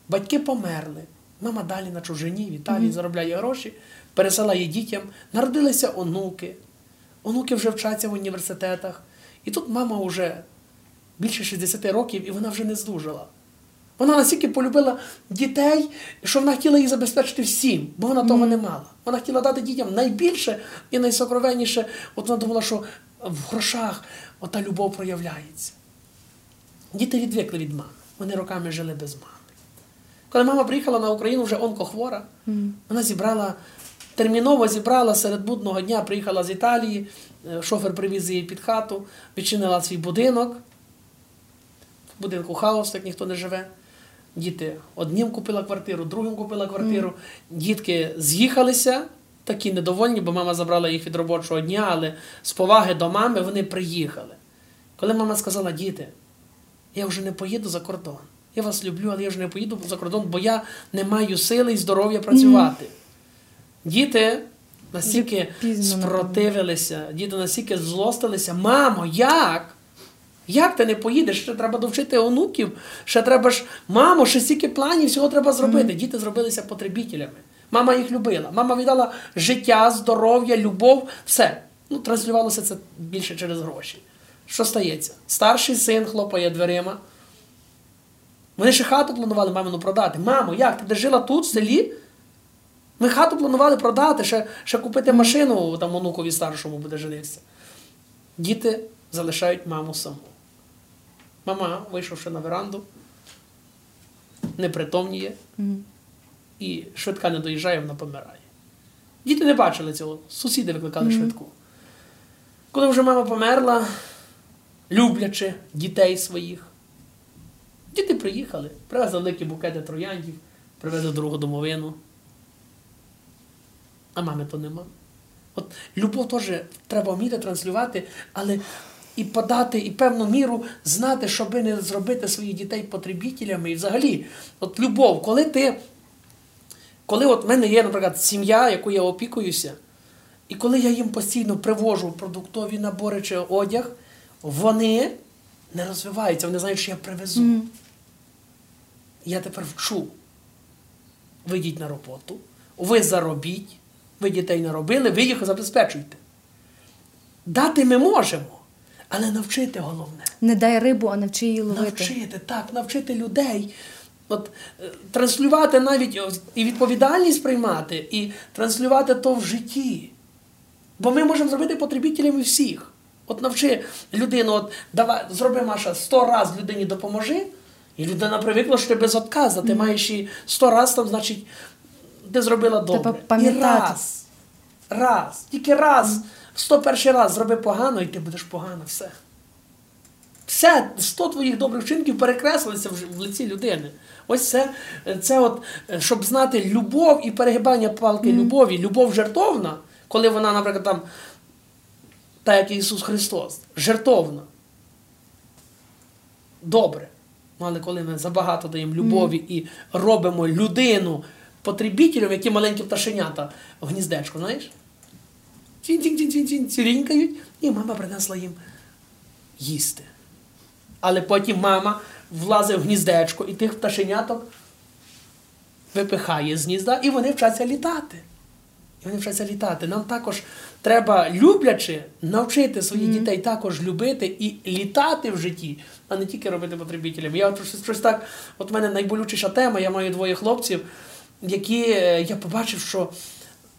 батьки померли. Мама далі на чужині в Італії заробляє гроші, пересилає дітям, народилися онуки. Онуки вже вчаться в університетах. І тут мама вже більше 60 років, і вона вже не здужала. Вона настільки полюбила дітей, що вона хотіла їх забезпечити всім, бо вона того не мала. Вона хотіла дати дітям найбільше і найсокровенніше. От вона думала, що в грошах ота любов проявляється. Діти відвикли від мами. Вони роками жили без мами. Коли мама приїхала на Україну вже онкохвора, вона зібрала, терміново зібрала серед будного дня, приїхала з Італії, е, шофер привіз її під хату, відчинила свій будинок. В будинку хаос, так ніхто не живе. Діти одним купила квартиру, другим купила квартиру. Дітки з'їхалися, такі недовольні, бо мама забрала їх від робочого дня, але з поваги до мами вони приїхали. Коли мама сказала, діти, я вже не поїду за кордон. Я вас люблю, але я вже не поїду за кордон, бо я не маю сили і здоров'я працювати. Діти настільки Пізно, спротивилися, діти настільки злостилися. Мамо, як? Як ти не поїдеш? Ще треба довчити онуків, ще треба ж, мамо, ще стільки планів, всього треба зробити. Діти зробилися потребітелями. Мама їх любила. Мама віддала життя, здоров'я, любов, все. Ну, транслювалося це більше через гроші. Що стається? Старший син хлопає дверима. Вони ще хату планували мамину продати. Мамо, як? Ти де жила тут, в селі? Ми хату планували продати, ще, ще купити машину там онукові старшому буде женився. Діти залишають маму саму. Мама, вийшовши на веранду, непритомніє. І швидка не доїжджає, вона помирає. Діти не бачили цього, сусіди викликали швидку. Коли вже мама померла, люблячи дітей своїх, діти приїхали, привезли великі букети трояндів, привезли другу домовину. А мами то нема. От любов теж треба вміти транслювати, але і подати, і певну міру знати, щоби не зробити своїх дітей потребітелями. І взагалі, от любов, коли ти. Коли от в мене є, наприклад, сім'я, яку я опікуюся, і коли я їм постійно привожу продуктові набори чи одяг, вони не розвиваються, вони знають, що я привезу. Я тепер вчу. Вийдіть на роботу, ви заробіть, ви дітей наробили, ви їх забезпечуйте. Дати ми можемо, але навчити головне. Не дай рибу, а навчи її ловити. Навчити, так, навчити людей. От, е, транслювати навіть і відповідальність приймати, і транслювати то в житті. Бо ми можемо зробити потребітелями всіх. От навчи людину, от давай, зроби Маша, сто разів людині допоможи, і людина привикла, що ти безотказна. Ти маєш і сто разів там, значить, ти зробила добре. І раз, раз, тільки раз, сто перший раз зроби погано, і ти будеш погано все. Все, 100 твоїх добрих вчинків перекреслилися в, в лиці людини. Ось це, це от, щоб знати любов і перегибання палки любові, любов жертовна, коли вона, наприклад, там так як Ісус Христос, жертовна. Добре. Ну, але коли ми забагато даємо любові і робимо людину потребітелем, які маленькі пташенята в гніздечко, знаєш? Цірінькають, і мама принесла їм їсти. Але потім мама влазить в гніздечко і тих пташеняток випихає з гнізда, і вони вчаться літати. І вони вчаться літати. Нам також треба, люблячи, навчити своїх дітей також любити і літати в житті, а не тільки робити потребітелями. Я от щось, щось так, от в мене найболючіша тема, я маю двоє хлопців, які е, я побачив, що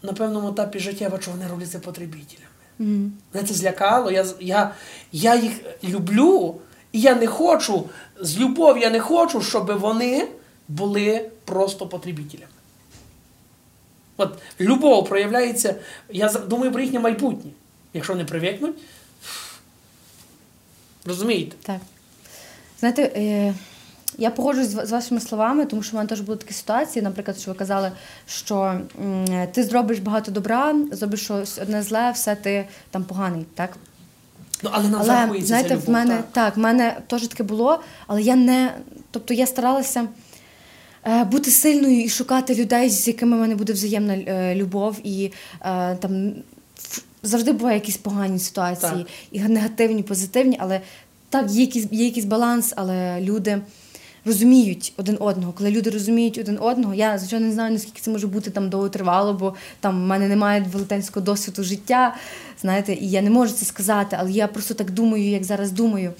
на певному етапі життя я бачу, вони роблять це потребітелями. Мгм. Мене це злякало. Я, я, я їх люблю, і я не хочу, з любов'ю я не хочу, щоб вони були просто потребітелями. От любов проявляється, я думаю про їхнє майбутнє. Якщо не привикнуть, розумієте? Так. Знаєте, е, я погоджуюсь з вашими словами, тому що в мене теж були такі ситуації, наприклад, що ви казали, що ти зробиш багато добра, зробиш щось одне зле, все ти там поганий, так? Ну, але нам Але знаєте, ця любов. в мене так. так, в мене теж таке було, але я не. Тобто я старалася е, бути сильною і шукати людей, з якими в мене буде взаємна е, любов, і е, там завжди бувають якісь погані ситуації, Так. і негативні, позитивні, але так, є якийсь, є якийсь баланс, але люди. Розуміють один одного, коли люди розуміють один одного, я звичайно не знаю, наскільки це може бути там довготривало, бо там в мене немає велетенського досвіду життя, знаєте, і я не можу це сказати, але я просто так думаю, як зараз думаю,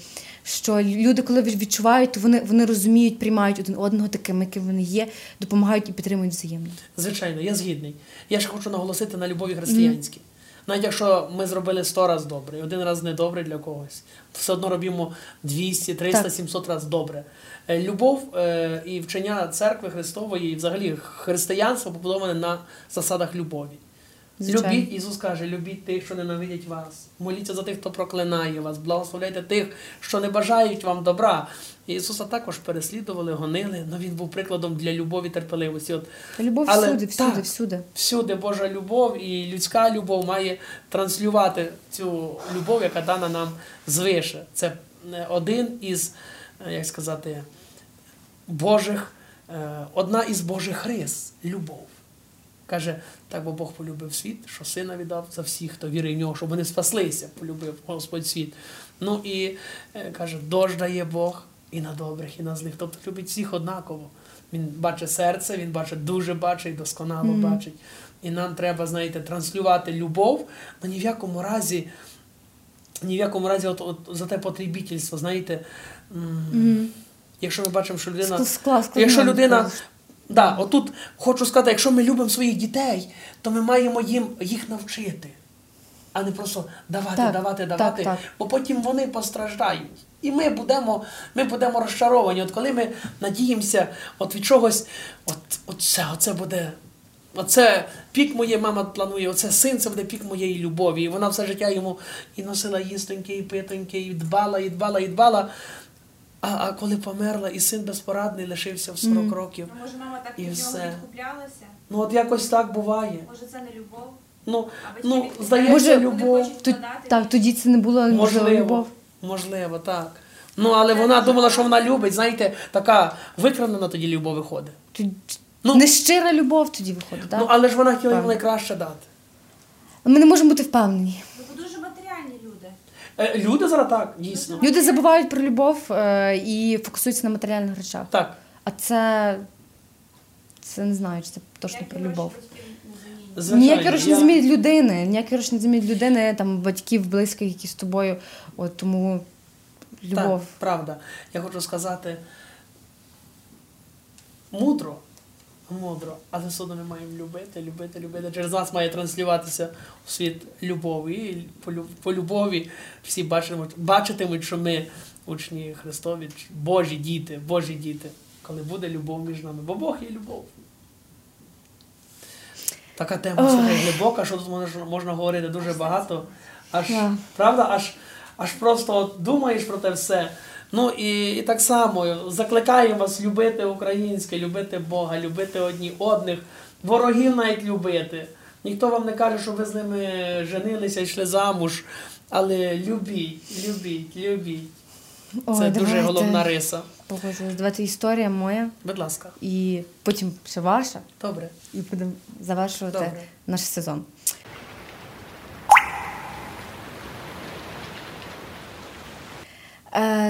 що люди, коли відчувають, то вони, вони розуміють, приймають один одного таким, яким вони є, допомагають і підтримують взаємно. Звичайно, я згідний. Я ще хочу наголосити на любові християнській. Навіть якщо ми зробили 100 разів добре, і один раз недобре для когось, то все одно робимо 200, 300, Так. 700 разів добре. Е, Любов е, і вчення церкви Христової, і взагалі християнство побудоване на засадах любові. Звичайно. Любіть, Ісус каже, любіть тих, що ненавидять вас. Моліться за тих, хто проклинає вас, благословляйте тих, що не бажають вам добра. Ісуса також переслідували, гонили, але Він був прикладом для любові терпеливості. От Любов Але всюди, всюди, так. всюди. всюди Божа любов і людська любов має транслювати цю любов, яка дана нам звише. Це е, один із, як сказати, Божих, е, одна із Божих рис любов. Каже, так бо Бог полюбив світ, що сина віддав за всіх, хто вірить в нього, щоб вони спаслися, полюбив Господь світ. Ну і е, каже, дощ дає Бог і на добрих, і на злих. Тобто любить всіх однаково. Він бачить серце, він бачить, дуже бачить, досконало Мгм. бачить. І нам треба, знаєте, транслювати любов, але ні в якому разі, ні в якому разі от, от, за те потребітельство, знаєте, Мгм. Якщо ми бачимо, що людина. Ск- скла- Якщо людина. Да, отут хочу сказати, якщо ми любимо своїх дітей, то ми маємо їм їх навчити, а не просто давати, Так, давати, так, давати, так. бо потім вони постраждають. І ми будемо, ми будемо розчаровані. От коли ми надіємося от від чогось, от, от це, оце буде. Оце пік моєї мама планує, оце син, це буде пік моєї любові. І вона все життя йому і носила їстоньки, і питоньки, і дбала, і дбала, і дбала. А, а коли померла, і син безпорадний лишився в 40 Мгм. років. А може мама так І від все. нього відкуплялася? Ну от якось так буває. Може це не любов? Ну, А ну здається, Може, любов. хочуть так, тоді це не була можливо Можливо, любов. можливо, так. Ну, але вона думала, що вона любить, знаєте, така викрадена тоді любов виходить. Тоді- Ну- Нещира любов тоді виходить, так? Ну, але ж вона хотіла йому найкраще дати. Ми не можемо бути впевнені. Люди. Е, люди зараз так, дійсно. Люди забувають про любов е, і фокусуються на матеріальних речах. Так. А це. Це не знаю, чи це точно про любов. Звичайно, Ніякі гроші не я- змінять людини, ніякі гроші не змінять людини, там батьків, близьких, які з тобою. От тому любов. Так, правда. Я хочу сказати мудро, мудро, але все одно ми маємо любити, любити, любити. Через нас має транслюватися у світ любові. І по, по любові всі бачитимуть, бачитимуть, що ми учні Христові, Божі діти, Божі діти, коли буде любов між нами. Бо Бог є любов. Така тема слухай, глибока, що тут можна, можна говорити дуже багато. Аж, Да. Правда, аж, аж просто от думаєш про те все. Ну і, і так само закликаємо вас любити українське, любити Бога, любити одні одних, ворогів навіть любити. Ніхто вам не каже, що ви з ними женилися, йшли замуж Але любіть, любіть, любіть. Ой, Це дуже головна риса. Погоджуюсь. Давайте історія моя, Будь ласка. і потім ще ваша, Добре. і будемо завершувати Добре. наш сезон.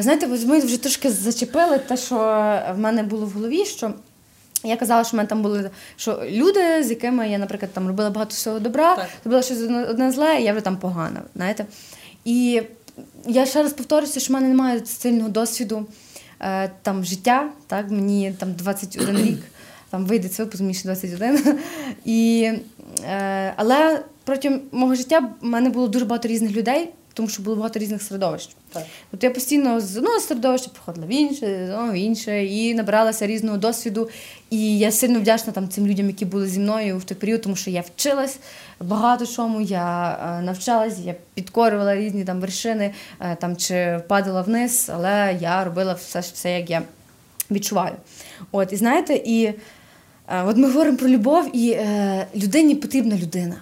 Знаєте, ми вже трошки зачепили те, що в мене було в голові, що я казала, що в мене там були що люди, з якими я, наприклад, там робила багато всього добра, Так. робила щось одне зле, і я вже там погана. Знаєте? І я ще раз повторюся, що в мене немає сильного досвіду е, там життя. Так, мені там 21 рік, там вийде цей випуск, мені ще 21. І, е, але протягом мого життя в мене було дуже багато різних людей, тому що було багато різних середовищ. Так. Тобто я постійно з одного середовища приходила в інше, з одного в інше, і набиралася різного досвіду. І я сильно вдячна там цим людям, які були зі мною в той період, тому що я вчилась багато чому. Я е, навчалась, я підкорювала різні там вершини, е, там чи падала вниз, але я робила все, все як я відчуваю. От, і знаєте, і е, от ми говоримо про любов, і е, людині потрібна людина.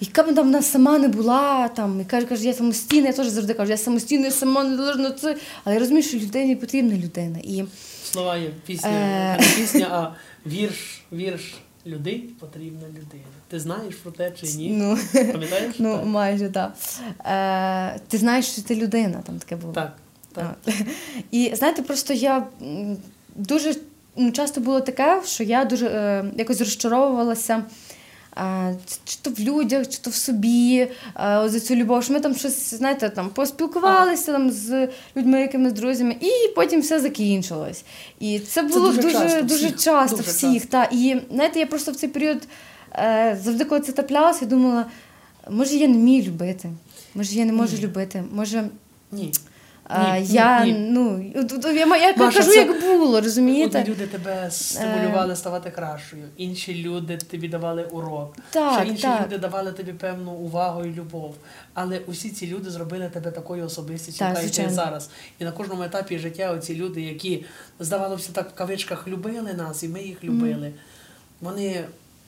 Яка б там вона сама не була, там, і каже, каже, я самостійна, я теж завжди кажу, я самостійна, я сама не должна це. Але я розумію, що людині потрібна людина. І Слова є пісня, Е. не пісня, а вірш, вірш. Людині потрібна людина. Ти знаєш про те чи ні? ну, Пам'ятаєш? ну так. майже так. Е, ти знаєш, що ти людина, там таке було. так. так. А. І знаєте, просто я дуже ну, часто було таке, що я дуже е, якось розчаровувалася. Чи то в людях, чи то в собі за цю любов. Що ми там щось, знаєте, там поспілкувалися там з людьми, якимись друзями, і потім все закінчилось. І це було дуже дуже, часто дуже, всіх, часто дуже всіх. часто. Та. І знаєте, я просто в цей період е, завжди, коли це траплялося, я думала, може, я не вмію любити, може, я не можу Ні. любити, може. Ні. Ні, я ні. ну я, я Маша, кажу, це- як було, розумієте? Одні люди тебе стимулювали ставати кращою, інші люди тобі давали урок, Так, ще інші так. люди давали тобі певну увагу і любов. Але усі ці люди зробили тебе такою особистістю, Так, яка є зараз. І на кожному етапі життя оці люди, які, здавалося, так в кавичках любили нас, і ми їх любили, вони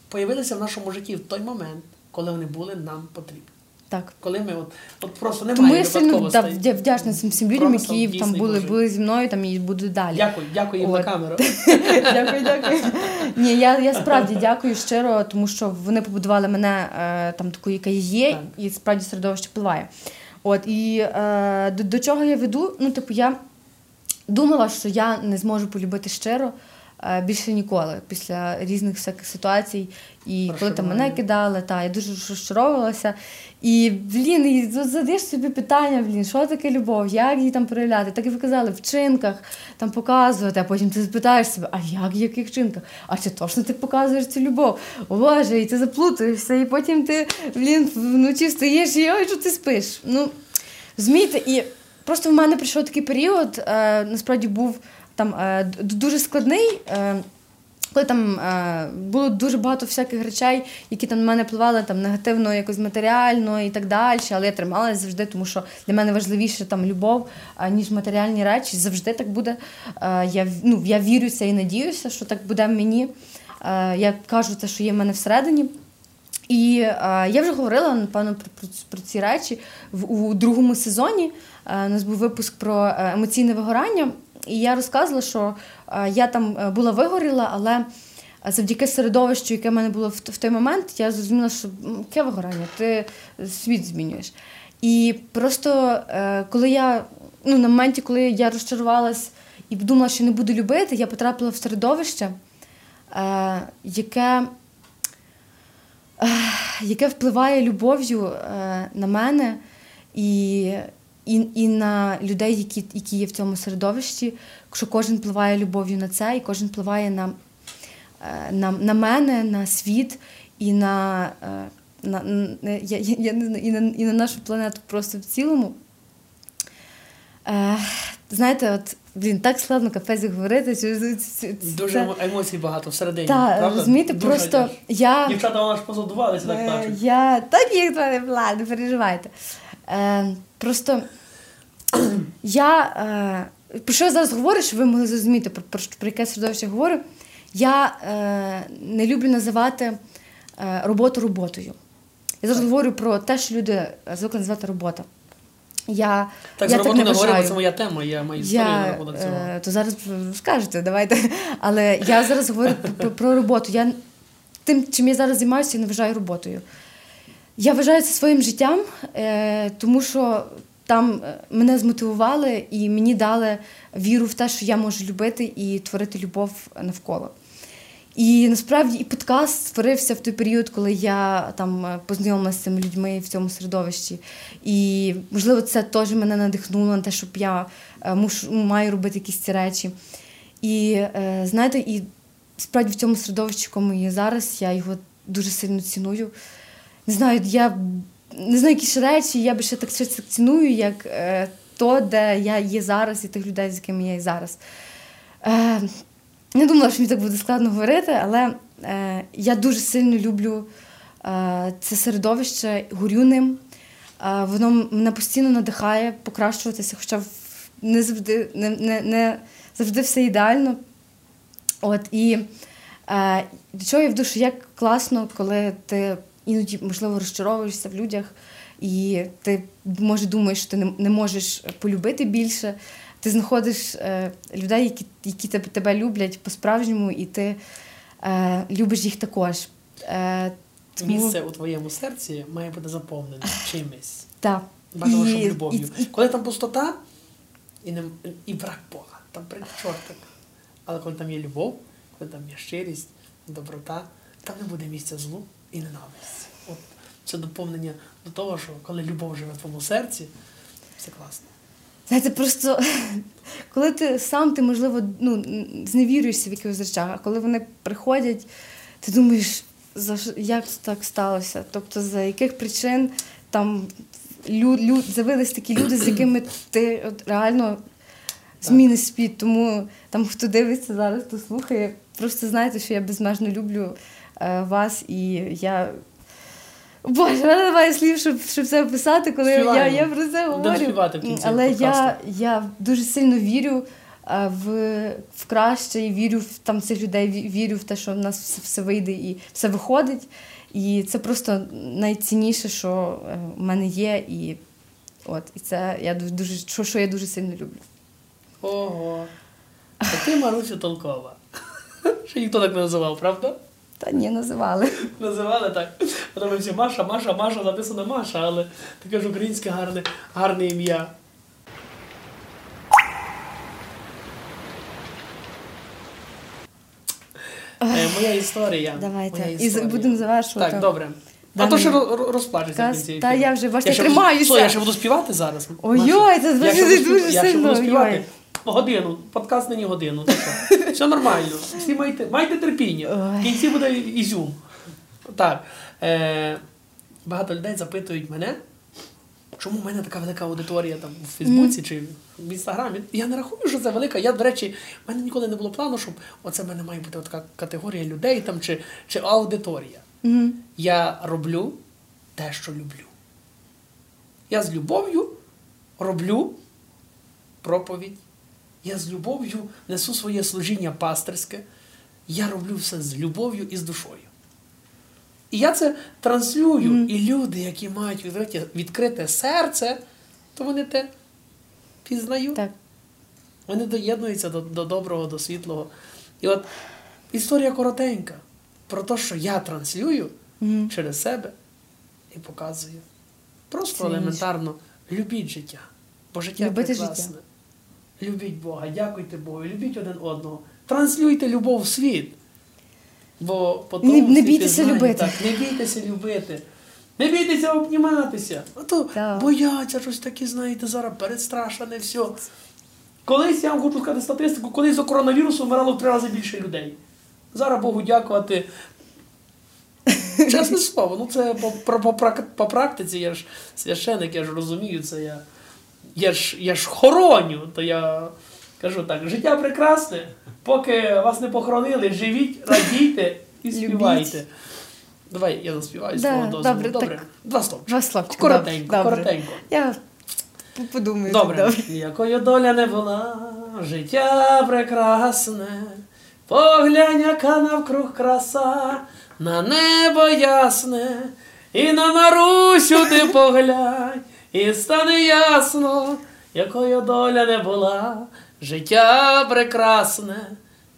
появилися в нашому житті в той момент, коли вони були нам потрібні. Так. Коли ми от, от просто немає я сильно да, вдячна цим всім людям, Просто які там були, мужик. були зі мною там і будуть далі. Дякую, дякую їм на камеру. дякую, дякую. Ні, я, я справді дякую щиро, тому що вони побудували мене е, там такою, яка є, Так. і справді середовище впливає. От і е, до, до чого я веду? Ну, типу, я думала, що я не зможу полюбити щиро. Е, Більше ніколи після різних всяких ситуацій, і коли там мене кидали, та я дуже розчаровувалася. І блін, і задаєш собі питання, блін, що таке любов, як її там проявляти? Так і ви казали, в вчинках там показувати, а потім ти запитаєш себе, а як в яких вчинках? А чи точно ти показуєш цю любов? О Боже, і ти заплутаєшся, і потім ти блін вночі встаєш і ой, що ти спиш. Ну розумієте, і просто в мене прийшов такий період, е, насправді був там е, дуже складний. Е, коли там е, було дуже багато всяких речей, які там на мене впливали там негативно, якось матеріально і так далі. Але я трималася завжди, тому що для мене важливіше там любов, ніж матеріальні речі. Завжди так буде. Я, ну, я вірю в це і надіюся, що так буде в мені. Я кажу те, що є в мене всередині. І я вже говорила напевно про, про, ці речі в у другому сезоні. У нас був випуск про емоційне вигорання, і я розказувала, що е, я там е, була вигоріла, але завдяки середовищу, яке в мене було в, той момент, я зрозуміла, що яке вигорання, ти світ змінюєш. І просто е, коли я ну, на моменті, коли я розчарувалась і подумала, що не буду любити, я потрапила в середовище, яке яке впливає любов'ю на мене і, і, і на людей, які, які є в цьому середовищі, що кожен впливає любов'ю на це, і кожен впливає на, е, на, на мене, на світ і на, е, на, на, я, я, і, на, і на нашу планету просто в цілому. Е, знаєте, от, блін, так складно капець говорити. це- це- Дуже це- емоцій багато всередині. Та, правда? розумієте, Дуже просто я. Дівчата вона ж позадувалися так Е. Я так то не була, не переживайте. Е, просто я е, про що я зараз говорю, щоб ви могли зрозуміти, про, про, про яке середовище говорю. Я е, не люблю називати е, роботу роботою. Я зараз говорю про те, що люди е, звикли називати робота. Я, Так, я з роботи не говоримо, це моя тема, я маю історію на цього. е, то зараз скажете, давайте. Але я зараз говорю про, про, про роботу. Я тим, чим я зараз займаюся, я не вважаю роботою. Я вважаю це своїм життям, е, тому що там е, мене змотивували і мені дали віру в те, що я можу любити і творити любов навколо. І насправді і подкаст створився в той період, коли я там е, познайомилася з цими людьми в цьому середовищі. І можливо, це теж мене надихнуло на те, щоб я мушу маю робити якісь ці речі. І знаєте, і справді в цьому середовищі, в якому я зараз, я його дуже сильно ціную. Не знаю, я не знаю, які ж речі, я би ще так ціную, як е, то, де я є зараз, і тих людей, з якими я є зараз. Е, не думала, що мені так буде складно говорити, але е, я дуже сильно люблю е, це середовище, горю ним. Е, воно мене постійно надихає покращуватися, хоча не завжди, не, не, не завжди все ідеально. От, і е, до чого я веду, що як класно, коли ти іноді, можливо, розчаровуєшся в людях, і ти, може, думаєш, що ти не, не можеш полюбити більше. Ти знаходиш е, людей, які, які тебе, тебе люблять по-справжньому, і ти е, любиш їх також. Е, тому- Місце у твоєму серці має бути заповнене чимось. Так. Бажано, любов'ю. і- Коли там пустота і, не, і брак Бога, там прийде чортик. Але коли там є любов, коли там є щирість, доброта, там не буде місця злу і ненависті. От це доповнення до того, що коли любов живе в твоєму серці, все класно. Знаєте, просто коли ти сам, ти, можливо, ну, зневірюєшся в якихось речах, а коли вони приходять, ти думаєш, за як це так сталося? Тобто, за яких причин там лю, лю, з'явились такі люди, з якими ти от, реально зміниш світ. Тому там, хто дивиться зараз, хто слухає, просто знайте, що я безмежно люблю вас і я. Боже, в немає слів, щоб, щоб це описати, коли я, Співаємо. я про це говорю. В кінці Але я, я дуже сильно вірю е, в, в краще і вірю в там цих людей, вірю в те, що в нас все, все вийде і все виходить. І це просто найцінніше, що е, в мене є. І, от, і це я дуже, дуже що, що я дуже сильно люблю. Ого. А ти Марусю Толкова. Ще ніхто так не називав, правда? Та ні, називали. Називали так. Тому всі Маша, Маша, Маша, написано Маша, але таке ж українське гарне, гарне ім'я. Е, моя історія. Давайте. Моя І з- історія. будемо завершувати. Так, добре. А то ще ро- ро- розплачеться в Каз- кінці. Та ефіру. я вже, бачите, ще тримаюся. буду- Слухай, я ще буду співати зараз. Ой-ой, це Я ще дуже буду дуже Я ще буду сильно, співати. ой. Годину, подкаст нині годину. Все нормально. Всі майте, майте терпіння. В кінці буде ізюм. Так. Е, багато людей запитують мене, чому в мене така велика аудиторія там в Фейсбуці чи в Інстаграмі. Я не рахую, що це велика. Я, до речі, в мене ніколи не було плану, щоб оце в мене має бути така категорія людей там чи, чи аудиторія. Я роблю те, що люблю. Я з любов'ю роблю проповідь. Я з любов'ю несу своє служіння пастирське. Я роблю все з любов'ю і з душою. І я це транслюю. І люди, які мають відкрите, відкрите серце, то вони те пізнають. Так. Вони доєднуються до, до доброго, до світлого. І от історія коротенька про те, що я транслюю Мгм. через себе і показую. Просто елементарно любіть життя. Бо життя Любити прекрасне. життя. Любіть Бога, дякуйте Богу, любіть один одного. Транслюйте любов в світ. Бо по Не- не бійтеся знає, любити. Так, не бійтеся любити. Не бійтеся обніматися. А то Так. бояться щось таке, знаєте, зараз перестрашене все. Колись я вам хочу сказати статистику, колись до коронавірусу вмирало в три рази більше людей. Зараз Богу дякувати. Чесне слово, ну це по, по, по, по практиці, я ж священик, я ж розумію це. Я, я, ж, я ж хороню, то я кажу так: життя прекрасне, поки вас не похоронили, живіть, радійте і Любіть. співайте. Давай я заспіваю з Да, твого дозволу. добре, Добре. так. Два стовпчики. Два. Коротенько, добре. коротенько. Я подумаю. Добре. добре. Якою доля не була, життя прекрасне, поглянь, яка навкруг краса, на небо ясне, І на Марусю ти поглянь, і стане ясно, якою доля не була, життя прекрасне,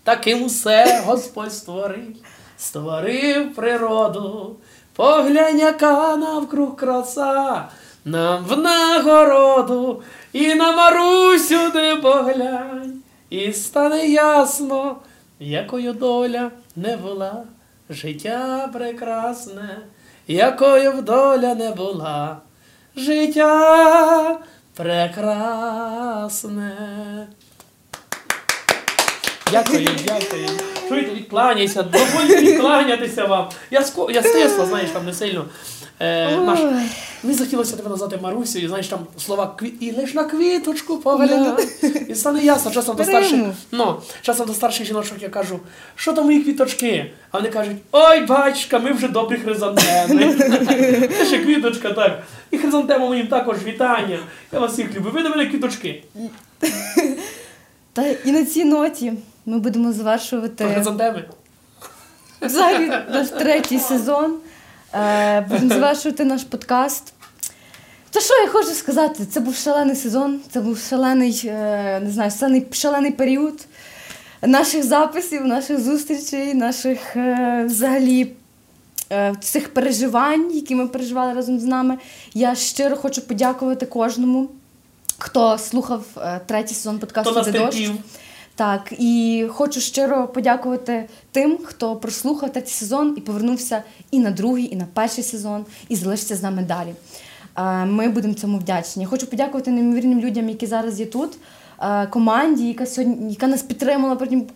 таким усе Господь створив, створив природу, поглянь, яка навкруг краса, нам в нагороду, і на Марусю ти поглянь, і стане ясно, якою доля не була, життя прекрасне, якою доля не була, життя прекрасне. Дякую, дякую. Чуєте, відкланяйся, доволі відкланятися вам. Я, ско... я стисла, знаєш, там не сильно. Е, Маш, мені захотілося тебе назвати Марусю, і знаєш там слова кві... і лиш на квіточку поглянь. І стане ясно, часом до старших. Ну, часом до старших жіночок я кажу, що там мої квіточки? А вони кажуть, ой, батька, ми вже добрі хризантеми. Це ще квіточка, так. І хризантема моїм також вітання. Я вас всіх люблю. Ви до мене квіточки. Та і на цій ноті ми будемо завершувати Хризантеми. взагалі наш третій сезон. Будемо завершувати наш подкаст. Та що я хочу сказати? Це був шалений сезон, це був шалений, е, не знаю, шалений, шалений період наших записів, наших зустрічей, наших е, взагалі е, цих переживань, які ми переживали разом з нами. Я щиро хочу подякувати кожному, хто слухав третій сезон подкасту Хто нас «Де дощ». терпів. Так, і хочу щиро подякувати тим, хто прослухав третій сезон і повернувся і на другий, і на перший сезон, і залишиться з нами далі. Ми будемо цьому вдячні. Хочу подякувати неймовірним людям, які зараз є тут. Команді, яка сьогодні, яка нас підтримала протягом,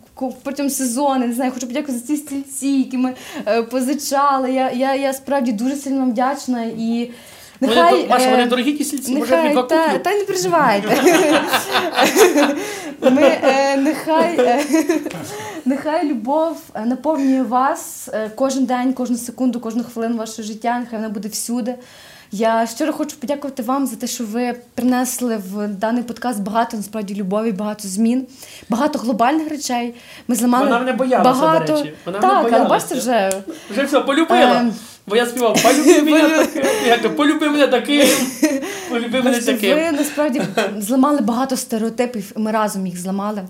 протягом сезону. Не знаю, хочу подякувати за ці стільці, які ми е, позичали. Я, я, я справді дуже сильно вам вдячна і нехай. Маша, е, вони дорогі ті сільці, може я два та, куплю. та не переживайте. Ми, е, нехай, е, нехай любов е, наповнює вас е, кожен день, кожну секунду, кожну хвилину вашого життя, нехай вона буде всюди. Я щиро хочу подякувати вам за те, що ви принесли в даний подкаст багато насправді любові, багато змін, багато глобальних речей. Ми зламали Вона мене боялася, багато. до речі. Вона мене так, але боялася. бачите вже. Вже все, полюбила. Ем. Бо я співав, полюби мене таким. Полюби мене таким. Полюби мене таким. ви насправді зламали багато стереотипів, і ми разом їх зламали.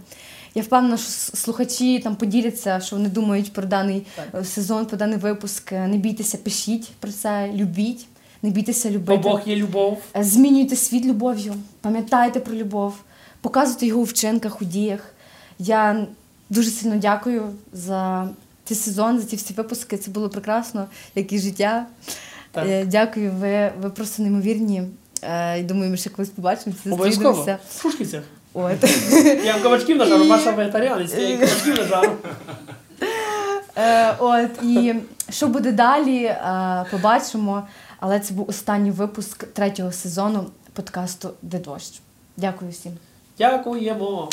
Я впевнена, що слухачі там поділяться, що вони думають про даний е, сезон, про даний випуск. Е, Не бійтеся, пишіть про це, любіть, не бійтеся Бо. Бог є любов. Е, Змінюйте світ любов'ю, пам'ятайте про любов, показуйте його у вчинках, у діях. Я дуже сильно дякую за цей сезон, за ці всі випуски. Це було прекрасно, як і життя. Так. Е, Дякую, ви, ви просто неймовірні. Е, і Думаю, ми ще колись побачимося, Обов'язково. В Шушківцях. От. Я вам кабачків нажару, Маша вегетаріанець, я їй кабачків нажару. От і що буде далі, побачимо. Але це був останній випуск третього сезону подкасту Де дощ. Дякую всім. Дякуємо.